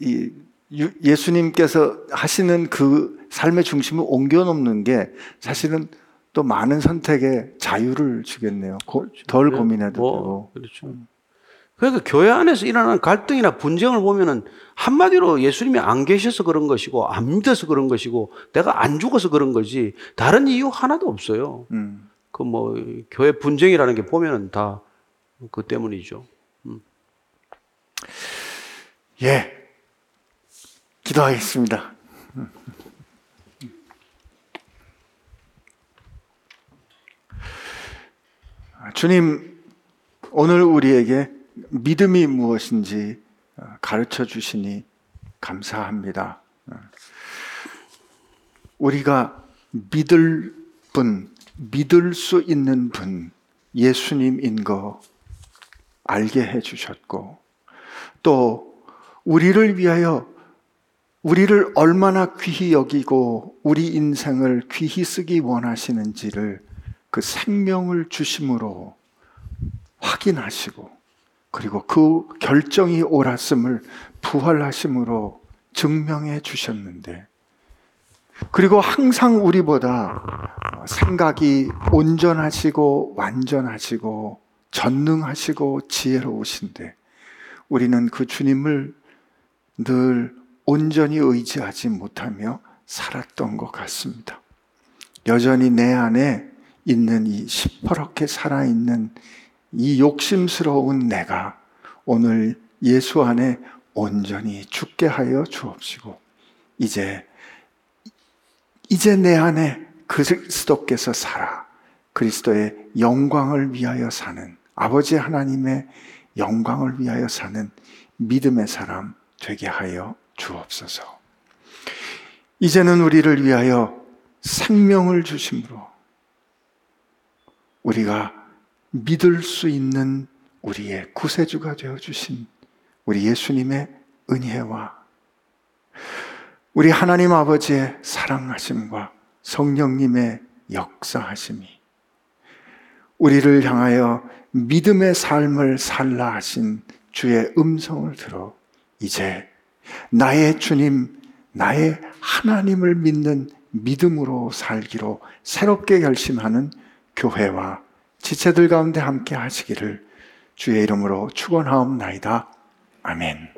B: 이 유- 예수님께서 하시는 그 삶의 중심을 옮겨 놓는 게 사실은 또 많은 선택에 자유를 주겠네요. 고- 덜 고민해도
A: 뭐,
B: 되고.
A: 그렇죠. 그러니까 교회 안에서 일어나는 갈등이나 분쟁을 보면은 한마디로 예수님이 안 계셔서 그런 것이고 안 믿어서 그런 것이고 내가 안 죽어서 그런 거지 다른 이유 하나도 없어요.
B: 음.
A: 그뭐 교회 분쟁이라는 게 보면은 다 그 때문이죠.
B: 예. 기도하겠습니다. 주님, 오늘 우리에게 믿음이 무엇인지 가르쳐 주시니 감사합니다. 우리가 믿을 분, 믿을 수 있는 분, 예수님인 거 알게 해 주셨고, 또 우리를 위하여 우리를 얼마나 귀히 여기고 우리 인생을 귀히 쓰기 원하시는지를 그 생명을 주심으로 확인하시고 그리고 그 결정이 옳았음을 부활하심으로 증명해 주셨는데 그리고 항상 우리보다 생각이 온전하시고 완전하시고 전능하시고 지혜로우신데 우리는 그 주님을 늘 온전히 의지하지 못하며 살았던 것 같습니다. 여전히 내 안에 있는 이 시퍼렇게 살아있는 이 욕심스러운 내가 오늘 예수 안에 온전히 죽게 하여 주옵시고, 이제, 이제 내 안에 그리스도께서 살아 그리스도의 영광을 위하여 사는 아버지 하나님의 영광을 위하여 사는 믿음의 사람 되게 하여 주옵소서. 이제는 우리를 위하여 생명을 주심으로 우리가 믿을 수 있는 우리의 구세주가 되어 주신 우리 예수님의 은혜와 우리 하나님 아버지의 사랑하심과 성령님의 역사하심이 우리를 향하여 믿음의 삶을 살라 하신 주의 음성을 들어 이제 나의 주님, 나의 하나님을 믿는 믿음으로 살기로 새롭게 결심하는 교회와 지체들 가운데 함께 하시기를 주의 이름으로 축원하옵나이다. 아멘.